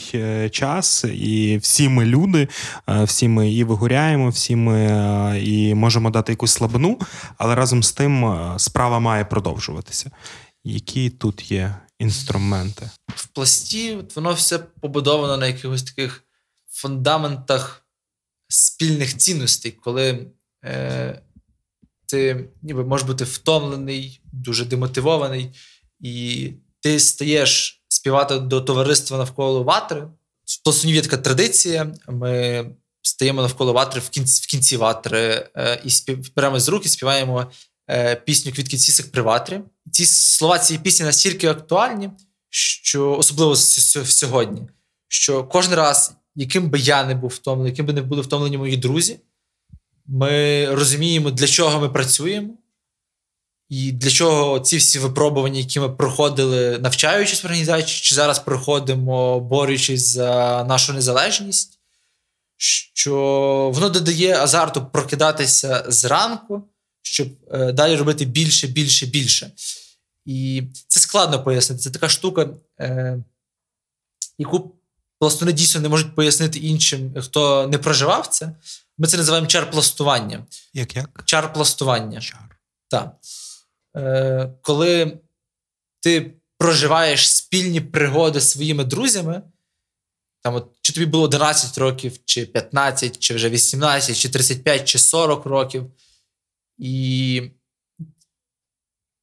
час, і всі ми люди, всі ми і вигоряємо, всі ми і можемо дати якусь слабину, але разом з тим справа має продовжуватися. Які тут є інструменти? В пласті воно все побудовано на якихось таких фундаментах спільних цінностей, коли е, ти ніби можеш бути втомлений, дуже демотивований, і ти стаєш співати до товариства навколо ватри. В пластунів є така традиція. Ми стаємо навколо ватри в кінці в кінці ватри е, і спів, з рук і співаємо пісню Квітки Цісик при. Ці слова цієї пісні настільки актуальні, що особливо сьогодні, що кожен раз, яким би я не був втомлений, яким би не були втомлені мої друзі, ми розуміємо, для чого ми працюємо, і для чого ці всі випробування, які ми проходили, навчаючись в організації, чи зараз проходимо, борючись за нашу незалежність, що воно додає азарту прокидатися зранку, щоб е, далі робити більше, більше, більше. І це складно пояснити. Це така штука, е, яку пластуни дійсно не можуть пояснити іншим, хто не проживав це. Ми це називаємо чар-пластування. Як як? Чар-пластування. Чар. Так. Е, Коли ти проживаєш спільні пригоди з своїми друзями, там от, чи тобі було 11 років, чи 15, чи вже 18, чи 35, чи 40 років, і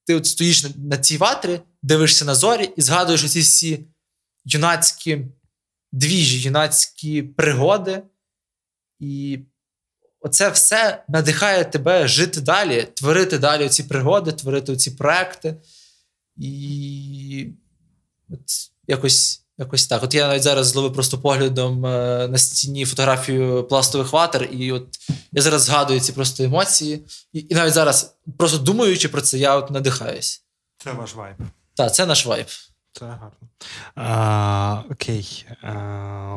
ти от стоїш на, цій ватрі, дивишся на зорі і згадуєш оці всі юнацькі двіжі, юнацькі пригоди. І оце все надихає тебе жити далі, творити далі ці пригоди, творити ці проекти. І от якось якось так. От я навіть зараз зловив просто поглядом е, на стіні фотографію пластових ватер, і от я зараз згадую ці просто емоції. І, і навіть зараз, просто думаючи про це, я от надихаюсь. Це ваш вайб. Так, це наш вайб. Це гарно. А, Окей. А,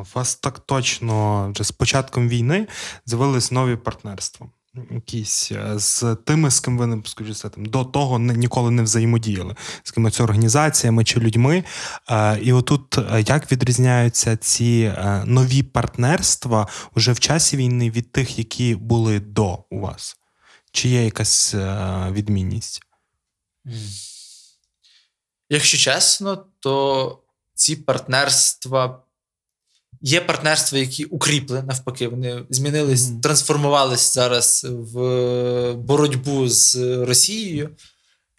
У вас так точно вже з початком війни з'явились нові партнерства. Якісь е, з тими, з ким ви там, до того ніколи не взаємодіяли, з кимось організаціями чи людьми. І отут е, як відрізняються ці е, нові партнерства вже в часі війни від тих, які були до у вас? Чи є якась відмінність? Якщо чесно, то ці партнерства. Є партнерства, які укріпли навпаки, вони змінились, mm-hmm. трансформувались зараз в боротьбу з Росією,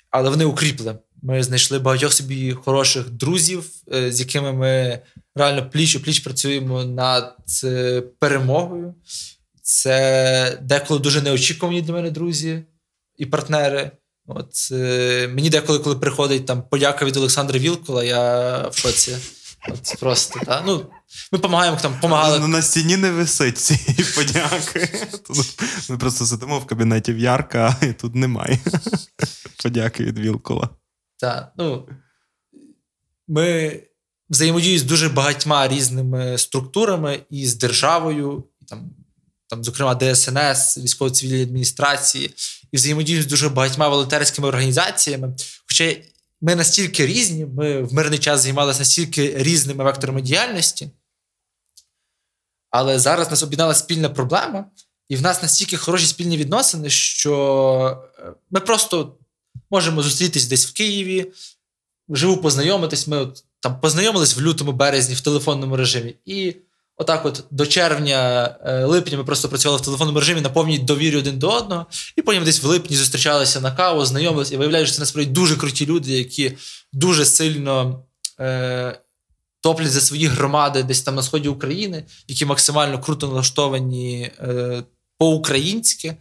але вони укріпли. Ми знайшли багатьох собі хороших друзів, е, з якими ми реально пліч у пліч працюємо над е, перемогою. Це деколи дуже неочікувані для мене друзі і партнери. От е, Мені деколи, коли приходить там подяка від Олександра Вілкола, я в шоці. От Просто, та? Ну, Ми допомагаємо там, помагали. Ну, на стіні не висить цієї подяки. Ми просто сидимо в кабінеті в Ярка, і тут немає. Подяки від Вілкола. Так, ну, Ми взаємодіємо з дуже багатьма різними структурами і з державою, там, там, зокрема, ДСНС, військово-цивільної адміністрації, і взаємодію з дуже багатьма волонтерськими організаціями. Хоча ми настільки різні, ми в мирний час займалися настільки різними векторами діяльності, але зараз нас об'єднала спільна проблема, і в нас настільки хороші спільні відносини, що е, ми просто можемо зустрітись десь в Києві, живу познайомитись. Ми от, там познайомились в лютому березні в телефонному режимі. І Отак, от до червня-липня е, ми просто працювали в телефонному режимі на повній довірі один до одного, і потім десь в липні зустрічалися на каву, знайомилися, і виявляють, що це насправді дуже круті люди, які дуже сильно е, топлять за свої громади десь там на сході України, які максимально круто налаштовані е, по-українськи,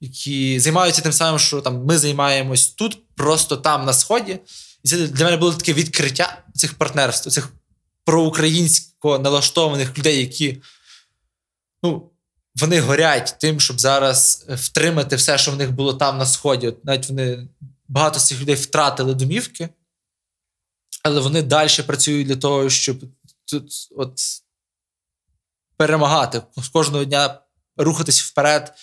які займаються тим самим, що там ми займаємось тут, просто там на сході. І це для мене було таке відкриття цих партнерств, цих проукраїнсько налаштованих людей, які ну, вони горять тим, щоб зараз втримати все, що в них було там на сході. От Навіть вони багато з цих людей втратили домівки, але вони далі працюють для того, щоб тут от перемагати кожного дня рухатись вперед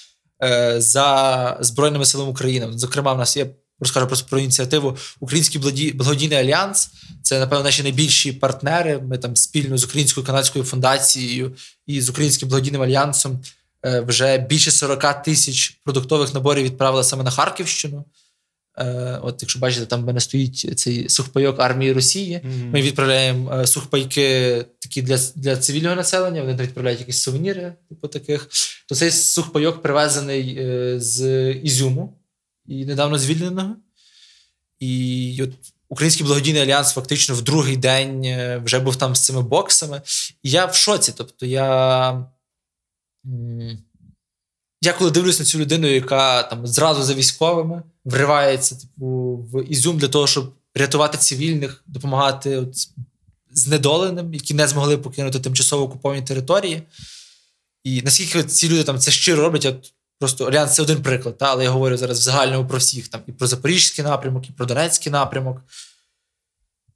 е, за Збройними силами України. Зокрема, в нас є розкажу просто про ініціативу Український благодійний альянс. Це, напевно, наші найбільші партнери. Ми там спільно з Українською канадською фундацією і з Українським благодійним альянсом е, вже більше 40 тисяч продуктових наборів відправили саме на Харківщину. Е, от, якщо бачите, там в мене стоїть цей сухпайок армії Росії. Mm-hmm. Ми відправляємо е, сухпайки такі для для цивільного населення. Вони відправляють якісь сувеніри, типу таких. То цей сухпайок привезений з Ізюму і недавно звільненого. І от Український благодійний альянс фактично в другий день е, вже був там з цими боксами. І я в шоці. Тобто, я я коли дивлюсь на цю людину, яка там зразу за військовими вривається типу, в Ізюм для того, щоб рятувати цивільних, допомагати от знедоленим, які не змогли покинути тимчасово окуповані території. І наскільки ці люди там це щиро роблять, от просто Альянс це один приклад, та, але я говорю зараз в загальному про всіх там і про Запорізький напрямок, і про Донецький напрямок.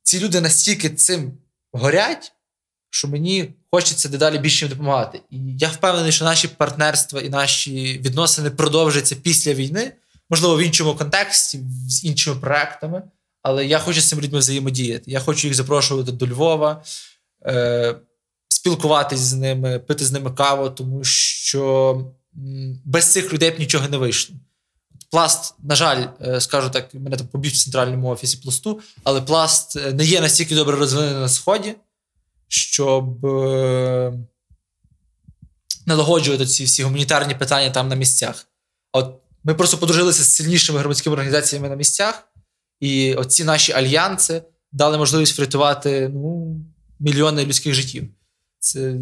Ці люди настільки цим горять, що мені хочеться дедалі більше допомагати. І я впевнений, що наші партнерства і наші відносини продовжаться після війни, можливо, в іншому контексті, з іншими проектами. Але я хочу з цими людьми взаємодіяти. Я хочу їх запрошувати до Львова, е, спілкуватись з ними, пити з ними каву, тому що без цих людей б нічого не вийшло. Пласт, на жаль, е, скажу так, мене там побіг в центральному офісі пласту, але пласт е, не є настільки добре розвинений на сході, щоб е, налагоджувати ці всі гуманітарні питання там на місцях. От ми просто подружилися з сильнішими громадськими організаціями на місцях, і оці наші альянси дали можливість врятувати ну, мільйони людських життів. Це,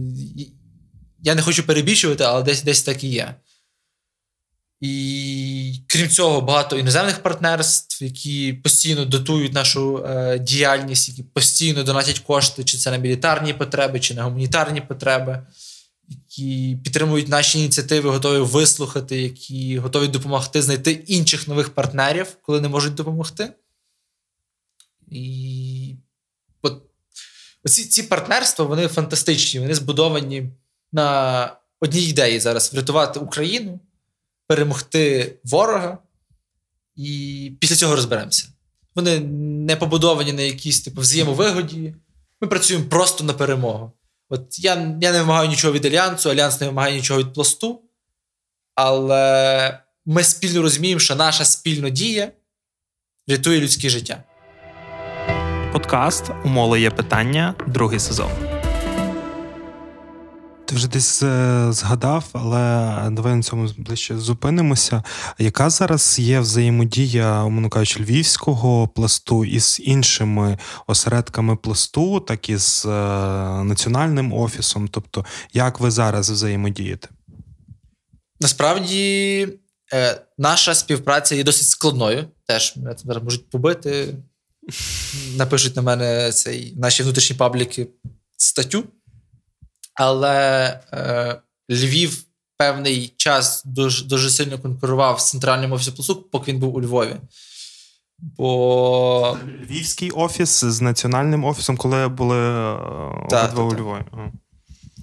я не хочу перебільшувати, але десь десь так і є. І крім цього, багато іноземних партнерств, які постійно дотують нашу е, діяльність, які постійно донатять кошти, чи це на мілітарні потреби, чи на гуманітарні потреби, які підтримують наші ініціативи, готові вислухати, які готові допомогти знайти інших нових партнерів, коли не можуть допомогти. І от оці ці партнерства вони фантастичні, вони збудовані на одній ідеї зараз врятувати Україну, перемогти ворога, і після цього розберемося. Вони не побудовані на якійсь типу взаємовигоді. Ми працюємо просто на перемогу. От я, я не вимагаю нічого від Альянсу, Альянс не вимагає нічого від пласту, але ми спільно розуміємо, що наша спільна дія рятує людське життя. Подкаст у Моли є питання, другий сезон. Ти вже десь е, згадав, але давай на цьому ближче зупинимося. Яка зараз є взаємодія, умовно кажучи, львівського пласту із іншими осередками пласту, так і з е, національним офісом? Тобто, як ви зараз взаємодієте? Насправді, е, наша співпраця є досить складною. Теж мене зараз можуть побити, напишуть на мене цей, наші внутрішні пабліки статтю. Але е, Львів певний час дуже дуже сильно конкурував з центральним офісом Пласу, поки він був у Львові. Бо Львівський офіс з національним офісом, коли були е, Так, обидва у так, так. Львові. Ага.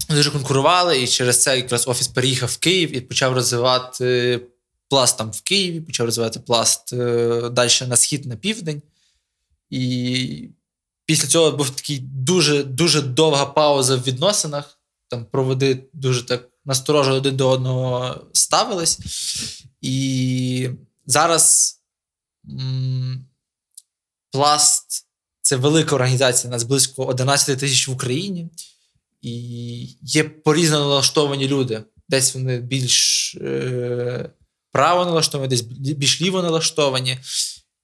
дуже конкурували, і через це якраз офіс переїхав в Київ і почав розвивати пласт там в Києві, почав розвивати пласт е, далі на схід, на південь. І після цього був такий дуже дуже довга пауза в відносинах. Там проводи дуже так насторожно один до одного ставились. І зараз м, пласт це велика організація, нас близько 11 тисяч в Україні. І є порізно налаштовані люди. Десь вони більш е, право налаштовані, десь більш ліво налаштовані.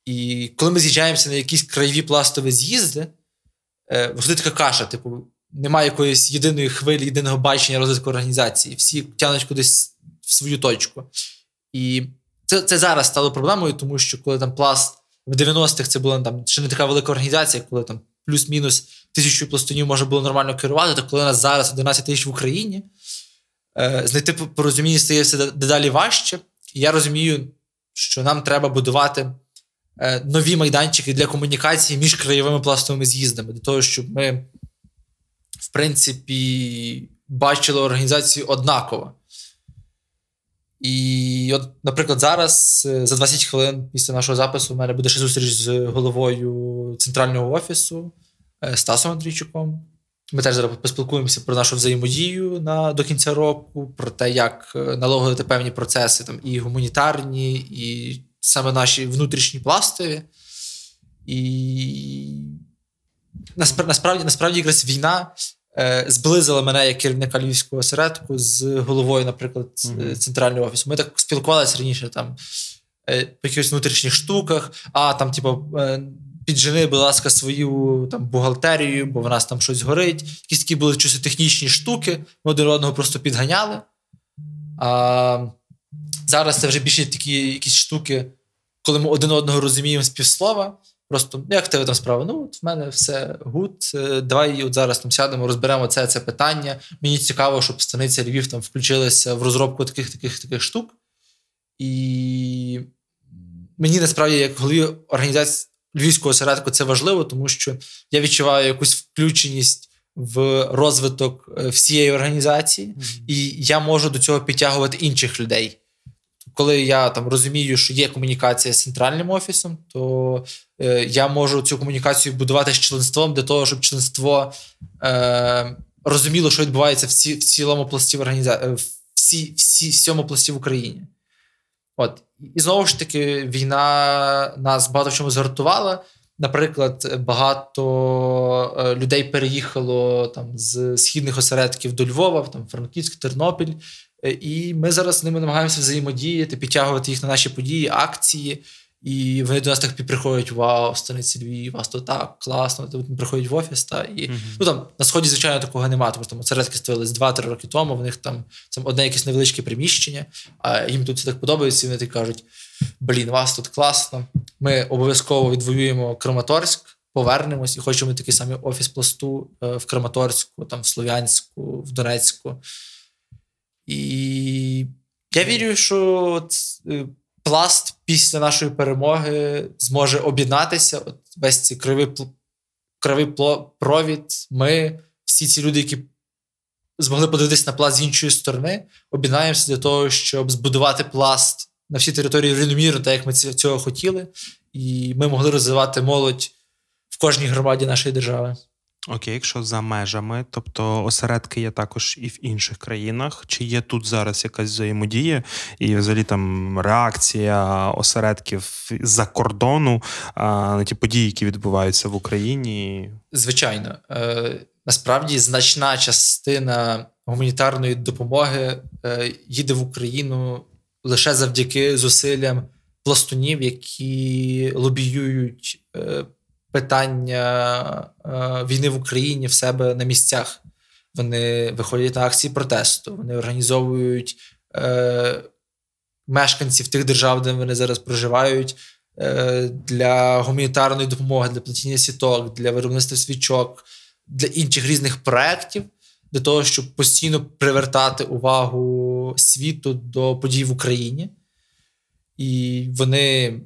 І коли ми з'їжджаємося на якісь краєві пластові з'їзди, е, виходить така каша, типу, немає якоїсь єдиної хвилі, єдиного бачення розвитку організації. Всі тянуть кудись в свою точку. І це, це зараз стало проблемою, тому що коли там пласт в 90-х це була там ще не така велика організація, коли там плюс-мінус тисячу пластунів можна було нормально керувати, то коли у нас зараз 11 тисяч в Україні, е, знайти порозуміння стає все дедалі важче. І я розумію, що нам треба будувати е, нові майданчики для комунікації між краєвими пластовими з'їздами, для того, щоб ми, в принципі, бачили організацію однаково. І, от, наприклад, зараз е, за 20 хвилин після нашого запису у мене буде ще зустріч з головою центрального офісу е, Стасом Андрійчуком. Ми теж зараз поспілкуємося про нашу взаємодію на, до кінця року, про те, як е, налагодити певні процеси там, і гуманітарні, і саме наші внутрішні пластові. І насправді, насправді, якраз війна зблизила мене як керівника львівського осередку з головою, наприклад, Мгм. центрального офісу. Ми так спілкувалися раніше там е, по якихось внутрішніх штуках, а там, типу, е, піджени, будь ласка, свою там бухгалтерію, бо в нас там щось горить. Якісь такі були чисто технічні штуки, ми один одного просто підганяли. А зараз це вже більше такі якісь штуки, коли ми один одного розуміємо з півслова, Просто як в тебе там справа? Ну, от в мене все good. е, Давай от зараз там сядемо, розберемо це, це питання. Мені цікаво, щоб станиця Львів там включилася в розробку таких таких таких штук. І мені насправді, як голові організації Львівського осередку, це важливо, тому що я відчуваю якусь включеність в розвиток е, всієї організації, і я можу до цього підтягувати інших людей. Коли я там розумію, що є комунікація з центральним офісом, то я можу цю комунікацію будувати з членством для того, щоб членство е, розуміло, що відбувається в, ці, в цілому пласті в організації, в всі, всі, пласті в Україні. От. І знову ж таки, війна нас багато в чому згартувала. Наприклад, багато е, людей переїхало там з східних осередків до Львова, там Франківськ, Тернопіль. Е, І ми зараз з ними намагаємося взаємодіяти, підтягувати їх на наші події, акції. І вони до нас так приходять: Вау, станиці Львів, вас тут так класно. Тут приходять в офіс. Та, і, Мгм. ну, там, на сході, звичайно, такого немає, тому що там осередки створились 2-3 роки тому. В них там, там одне якесь невеличке приміщення, а їм тут все так подобається, і вони так кажуть: блін, вас тут класно. Ми обов'язково відвоюємо Краматорськ, повернемось і хочемо такий самий офіс пласту е, в Краматорську, там в Слов'янську, в Донецьку. І я вірю, що е, пласт після нашої перемоги зможе об'єднатися. От весь цей кривий, кривий провід. Ми, всі ці люди, які змогли подивитися на пласт з іншої сторони, об'єднаємося для того, щоб збудувати пласт на всій території рівномірно, так як ми цього хотіли, і ми могли розвивати молодь в кожній громаді нашої держави. Окей, якщо за межами, тобто осередки є також і в інших країнах. Чи є тут зараз якась взаємодія і взагалі там реакція осередків з-за кордону на ті події, які відбуваються в Україні? Звичайно, е, насправді значна частина гуманітарної допомоги е, їде в Україну лише завдяки зусиллям пластунів, які лобіюють е, питання е, війни в Україні в себе на місцях. Вони виходять на акції протесту, вони організовують е, мешканців тих держав, де вони зараз проживають, е, для гуманітарної допомоги, для платіння сіток, для виробництва свічок, для інших різних проєктів, для того, щоб постійно привертати увагу світу до подій в Україні. І вони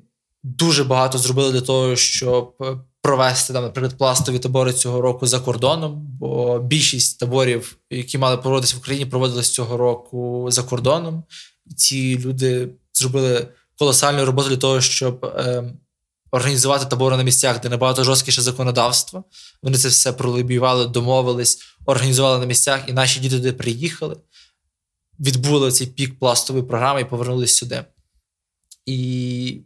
дуже багато зробили для того, щоб е, провести там, наприклад, пластові табори цього року за кордоном. Бо більшість таборів, які мали проводитися в Україні, проводились цього року за кордоном. Ці люди зробили колосальну роботу для того, щоб е, організувати табори на місцях, де набагато жорсткіше законодавство. Вони це все пролобіювали, домовились, організували на місцях, і наші діти туди приїхали, відбули цей пік пластової програми і повернулись сюди. І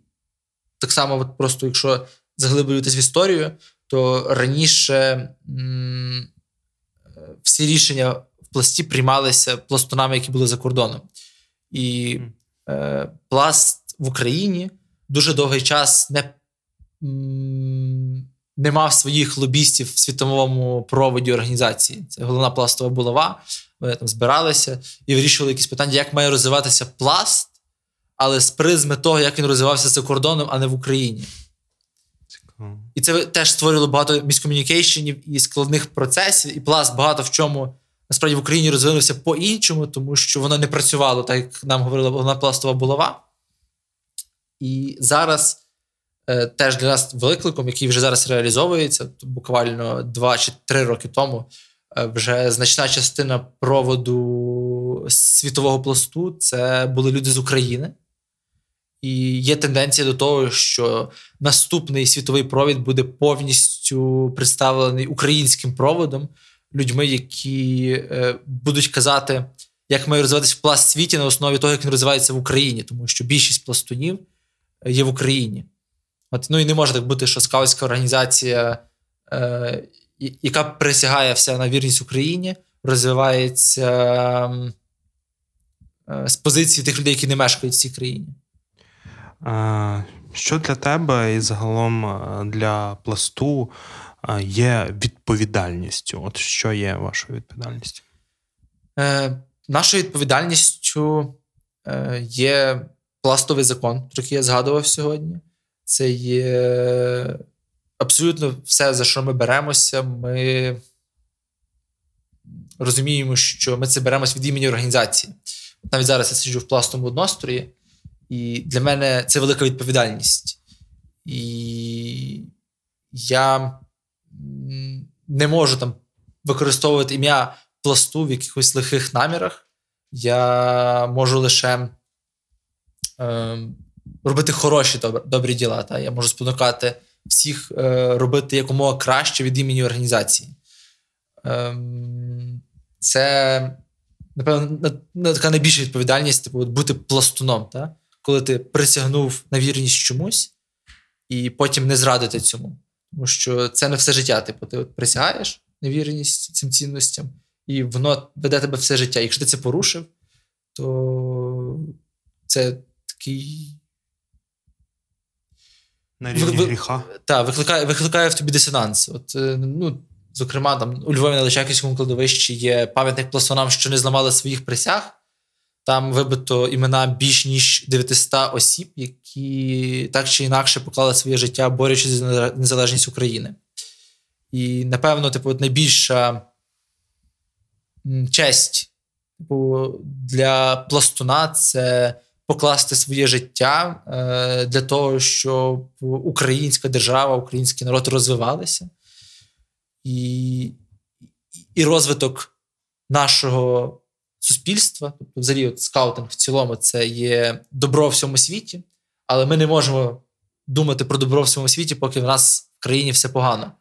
так само, от просто якщо заглиблюватись в історію, то раніше м, всі рішення в пласті приймалися пластунами, які були за кордоном. І е, пласт в Україні дуже довгий час не, м, не мав своїх лобістів в світовому проводі організації. Це головна пластова булава. Вони там збиралися і вирішували якісь питання, як має розвиватися пласт, але з призми того, як він розвивався за кордоном, а не в Україні. І це теж створило багато міскомунікейшенів і складних процесів, і пласт багато в чому насправді в Україні розвинувся по-іншому, тому що воно не працювало, так як нам говорила головна пластова булава. І зараз е, теж для нас викликом, який вже зараз реалізовується, буквально два чи три роки тому, е, вже значна частина проводу світового пласту це були люди з України. І є тенденція до того, що наступний світовий провід буде повністю представлений українським проводом, людьми, які е, будуть казати, як має розвиватися пласт світі на основі того, як він розвивається в Україні, тому що більшість пластунів е, є в Україні. От, ну і не може так бути, що скаутська організація, е, яка присягає вся на вірність Україні, розвивається е, з позиції тих людей, які не мешкають в цій країні. Що для тебе і загалом для пласту є відповідальністю? От що є вашою відповідальністю? Е, нашою відповідальністю е, є пластовий закон, про який я згадував сьогодні. Це є абсолютно все, за що ми беремося, ми розуміємо, що ми це беремося від імені організації. Навіть зараз я сиджу в пластовому однострої, і для мене це велика відповідальність. І я не можу там використовувати ім'я пласту в якихось лихих намірах. Я можу лише е, робити хороші добрі, добрі діла. Та? Я можу спонукати всіх е, робити якомога краще від імені організації. Е, це, напевно, така найбільша відповідальність типу, бути пластуном. Та? Коли ти присягнув на вірність чомусь і потім не зрадити цьому. Тому що це не все життя. Типу, ти от присягаєш на вірність цим цінностям, і воно веде тебе все життя. Якщо ти це порушив, то це такий. На рівні ви, гріха. Так, викликає викликає в тобі дисонанс. От, е, ну, Зокрема, там у Львові на Личаківському кладовищі є пам'ятник пластунам, що не зламали своїх присяг. Там вибито імена більш ніж 900 осіб, які так чи інакше поклали своє життя, борючись за незалежність України. І, напевно, типу, найбільша честь типу, для пластуна це покласти своє життя е, для того, щоб українська держава, український народ розвивалися. І, і розвиток нашого суспільства, тобто, взагалі, от скаутинг в цілому, це є добро в всьому світі, але ми не можемо думати про добро в всьому світі, поки в нас в країні все погано.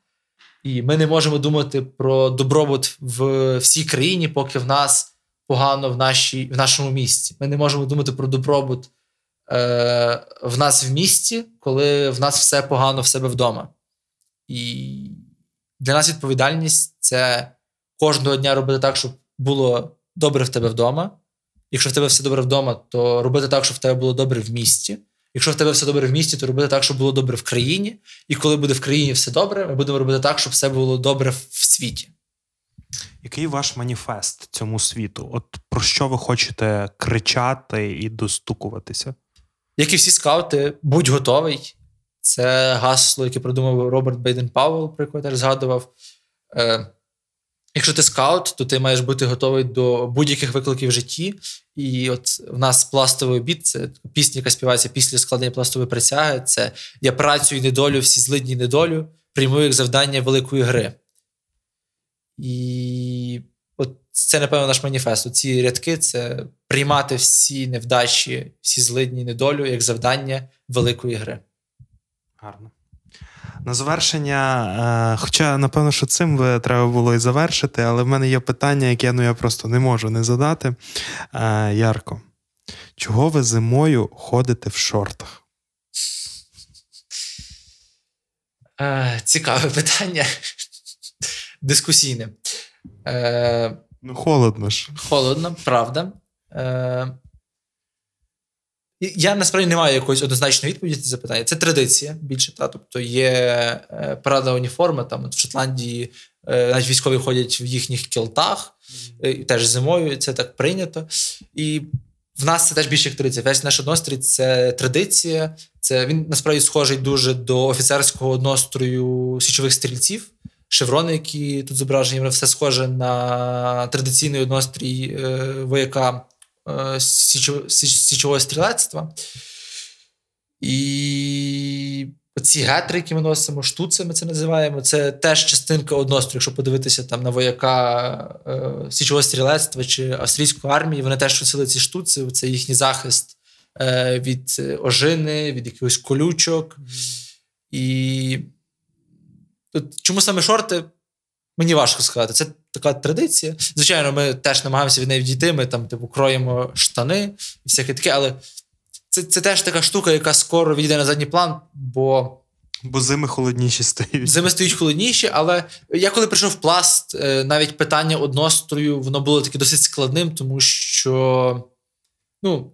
І ми не можемо думати про добробут в всій країні, поки в нас погано в нашій, в нашому місті. Ми не можемо думати про добробут е, в нас в місті, коли в нас все погано в себе вдома. І для нас відповідальність це кожного дня робити так, щоб було добре в тебе вдома. Якщо в тебе все добре вдома, то робити так, щоб в тебе було добре в місті. Якщо в тебе все добре в місті, то робити так, щоб було добре в країні. І коли буде в країні все добре, ми будемо робити так, щоб все було добре в світі. Який ваш маніфест цьому світу? От про що ви хочете кричати і достукуватися? Як і всі скаути, будь готовий. Це гасло, яке придумав Роберт Бейден-Пауелл, про яке я теж згадував. Якщо ти скаут, то ти маєш бути готовий до будь-яких викликів в житті. І от в нас пластовий обіт це пісня, яка співається після складення пластової присяги. Це я працю і недолю, всі злидні недолю, прийму як завдання великої гри. І от це, напевно, наш маніфест. Ці рядки це приймати всі невдачі, всі злидні недолю як завдання великої гри. Гарно. На завершення, е, хоча, напевно, що цим би треба було і завершити, але в мене є питання, яке ну, я просто не можу не задати. Е, Ярко, чого ви зимою ходите в шортах? Е, цікаве питання. Дискусійне. Ну, холодно ж. Холодно, правда. Я насправді не маю якоїсь однозначної відповіді на це запитання. Це традиція більше. Та? Тобто є е, парада уніформи. Там от в Шотландії е, навіть військові ходять в їхніх кілтах, mm-hmm. теж зимою це так прийнято. І в нас це теж більше як традиція. Весь наш однострій це традиція. Це Він насправді схожий дуже до офіцерського однострою січових стрільців. Шеврони, які тут зображені, все схоже на традиційний однострій вояка січового стрілецтва. І ці гетри, які ми носимо, штуци, ми це називаємо, це теж частинка однострою. Якщо подивитися там на вояка е, січового стрілецтва чи австрійської армії, вони теж носили ці штуци, це їхній захист е, від ожини, від якихось колючок. І От, чому саме шорти? Мені важко сказати. Це така традиція. Звичайно, ми теж намагаємося від неї відійти. Ми там, типу, кроємо штани і всяке таке, але це це теж така штука, яка скоро відійде на задній план, бо. Бо зими холодніші стають. Зими стають холодніші, але я коли прийшов в пласт, е, навіть питання однострою, воно було таке досить складним, тому що ну,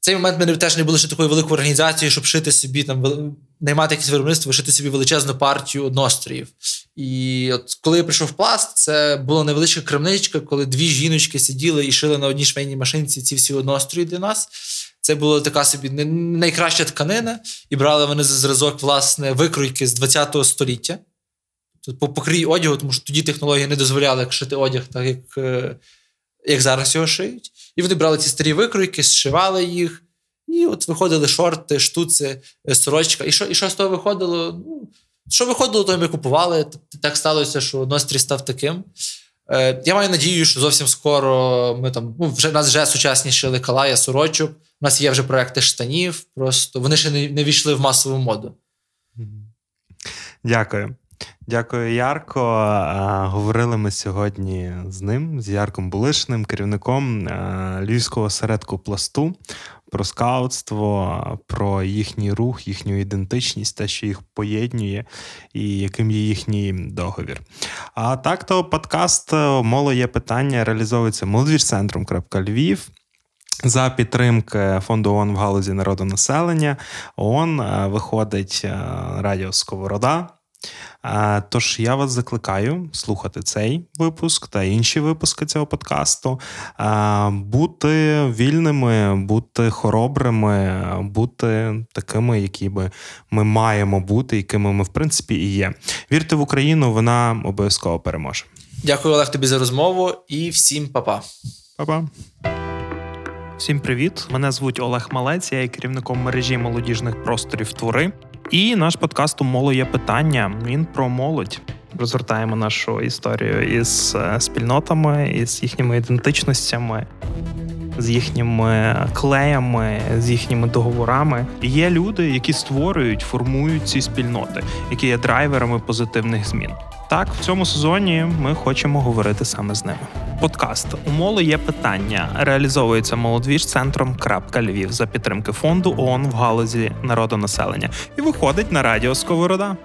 в цей момент ми теж не були ще такою великою організацією, щоб шити собі там наймати якесь виробництво, шити собі величезну партію одностроїв. І от коли я прийшов в пласт, це була невеличка крамничка, коли дві жіночки сиділи і шили на одній швейній машинці ці всі однострої для нас. Це була така собі найкраща тканина, і брали вони за зразок власне викройки з 20-го століття. По покрій одягу, тому що тоді технології не дозволяли шити одяг, так як е, як зараз його шиють. І вони брали ці старі викройки, зшивали їх, і от виходили шорти, штуци, е, сорочка. І що і що з того виходило? Ну, Що виходило, то ми купували. Так сталося, що Нострі став таким. Е, Я маю надію, що зовсім скоро ми там ну, вже нас вже сучасні шили сорочок. У нас є вже проекти штанів, просто вони ще не, не війшли в масову моду. Дякую. Дякую, Ярко. Говорили ми сьогодні з ним, з Ярком Булишним, керівником Львівського осередку пласту, про скаутство, про їхній рух, їхню ідентичність, те, що їх поєднує, і яким є їхній договір. А так то подкаст Моло є питання реалізовується молодіжцентром.львів. За підтримки фонду ООН в галузі народонаселення ООН виходить радіо Сковорода. Тож я вас закликаю слухати цей випуск та інші випуски цього подкасту, бути вільними, бути хоробрими, бути такими, які би ми маємо бути, якими ми в принципі і є. Вірте в Україну, вона обов'язково переможе. Дякую, Олег, тобі за розмову і всім па-па. Па-па. Всім привіт! Мене звуть Олег Малець, я є керівником мережі молодіжних просторів твори. І наш подкаст у моло є питання. Він про молодь. Розгортаємо нашу історію із е, спільнотами, із їхніми ідентичностями, з їхніми клеями, з їхніми договорами. І Є люди, які створюють, формують ці спільноти, які є драйверами позитивних змін. Так, в цьому сезоні ми хочемо говорити саме з ними. Подкаст у моло є питання. Реалізовується молодвіж центром крапка Львів за підтримки фонду ООН в галузі народонаселення і виходить на радіо Сковорода.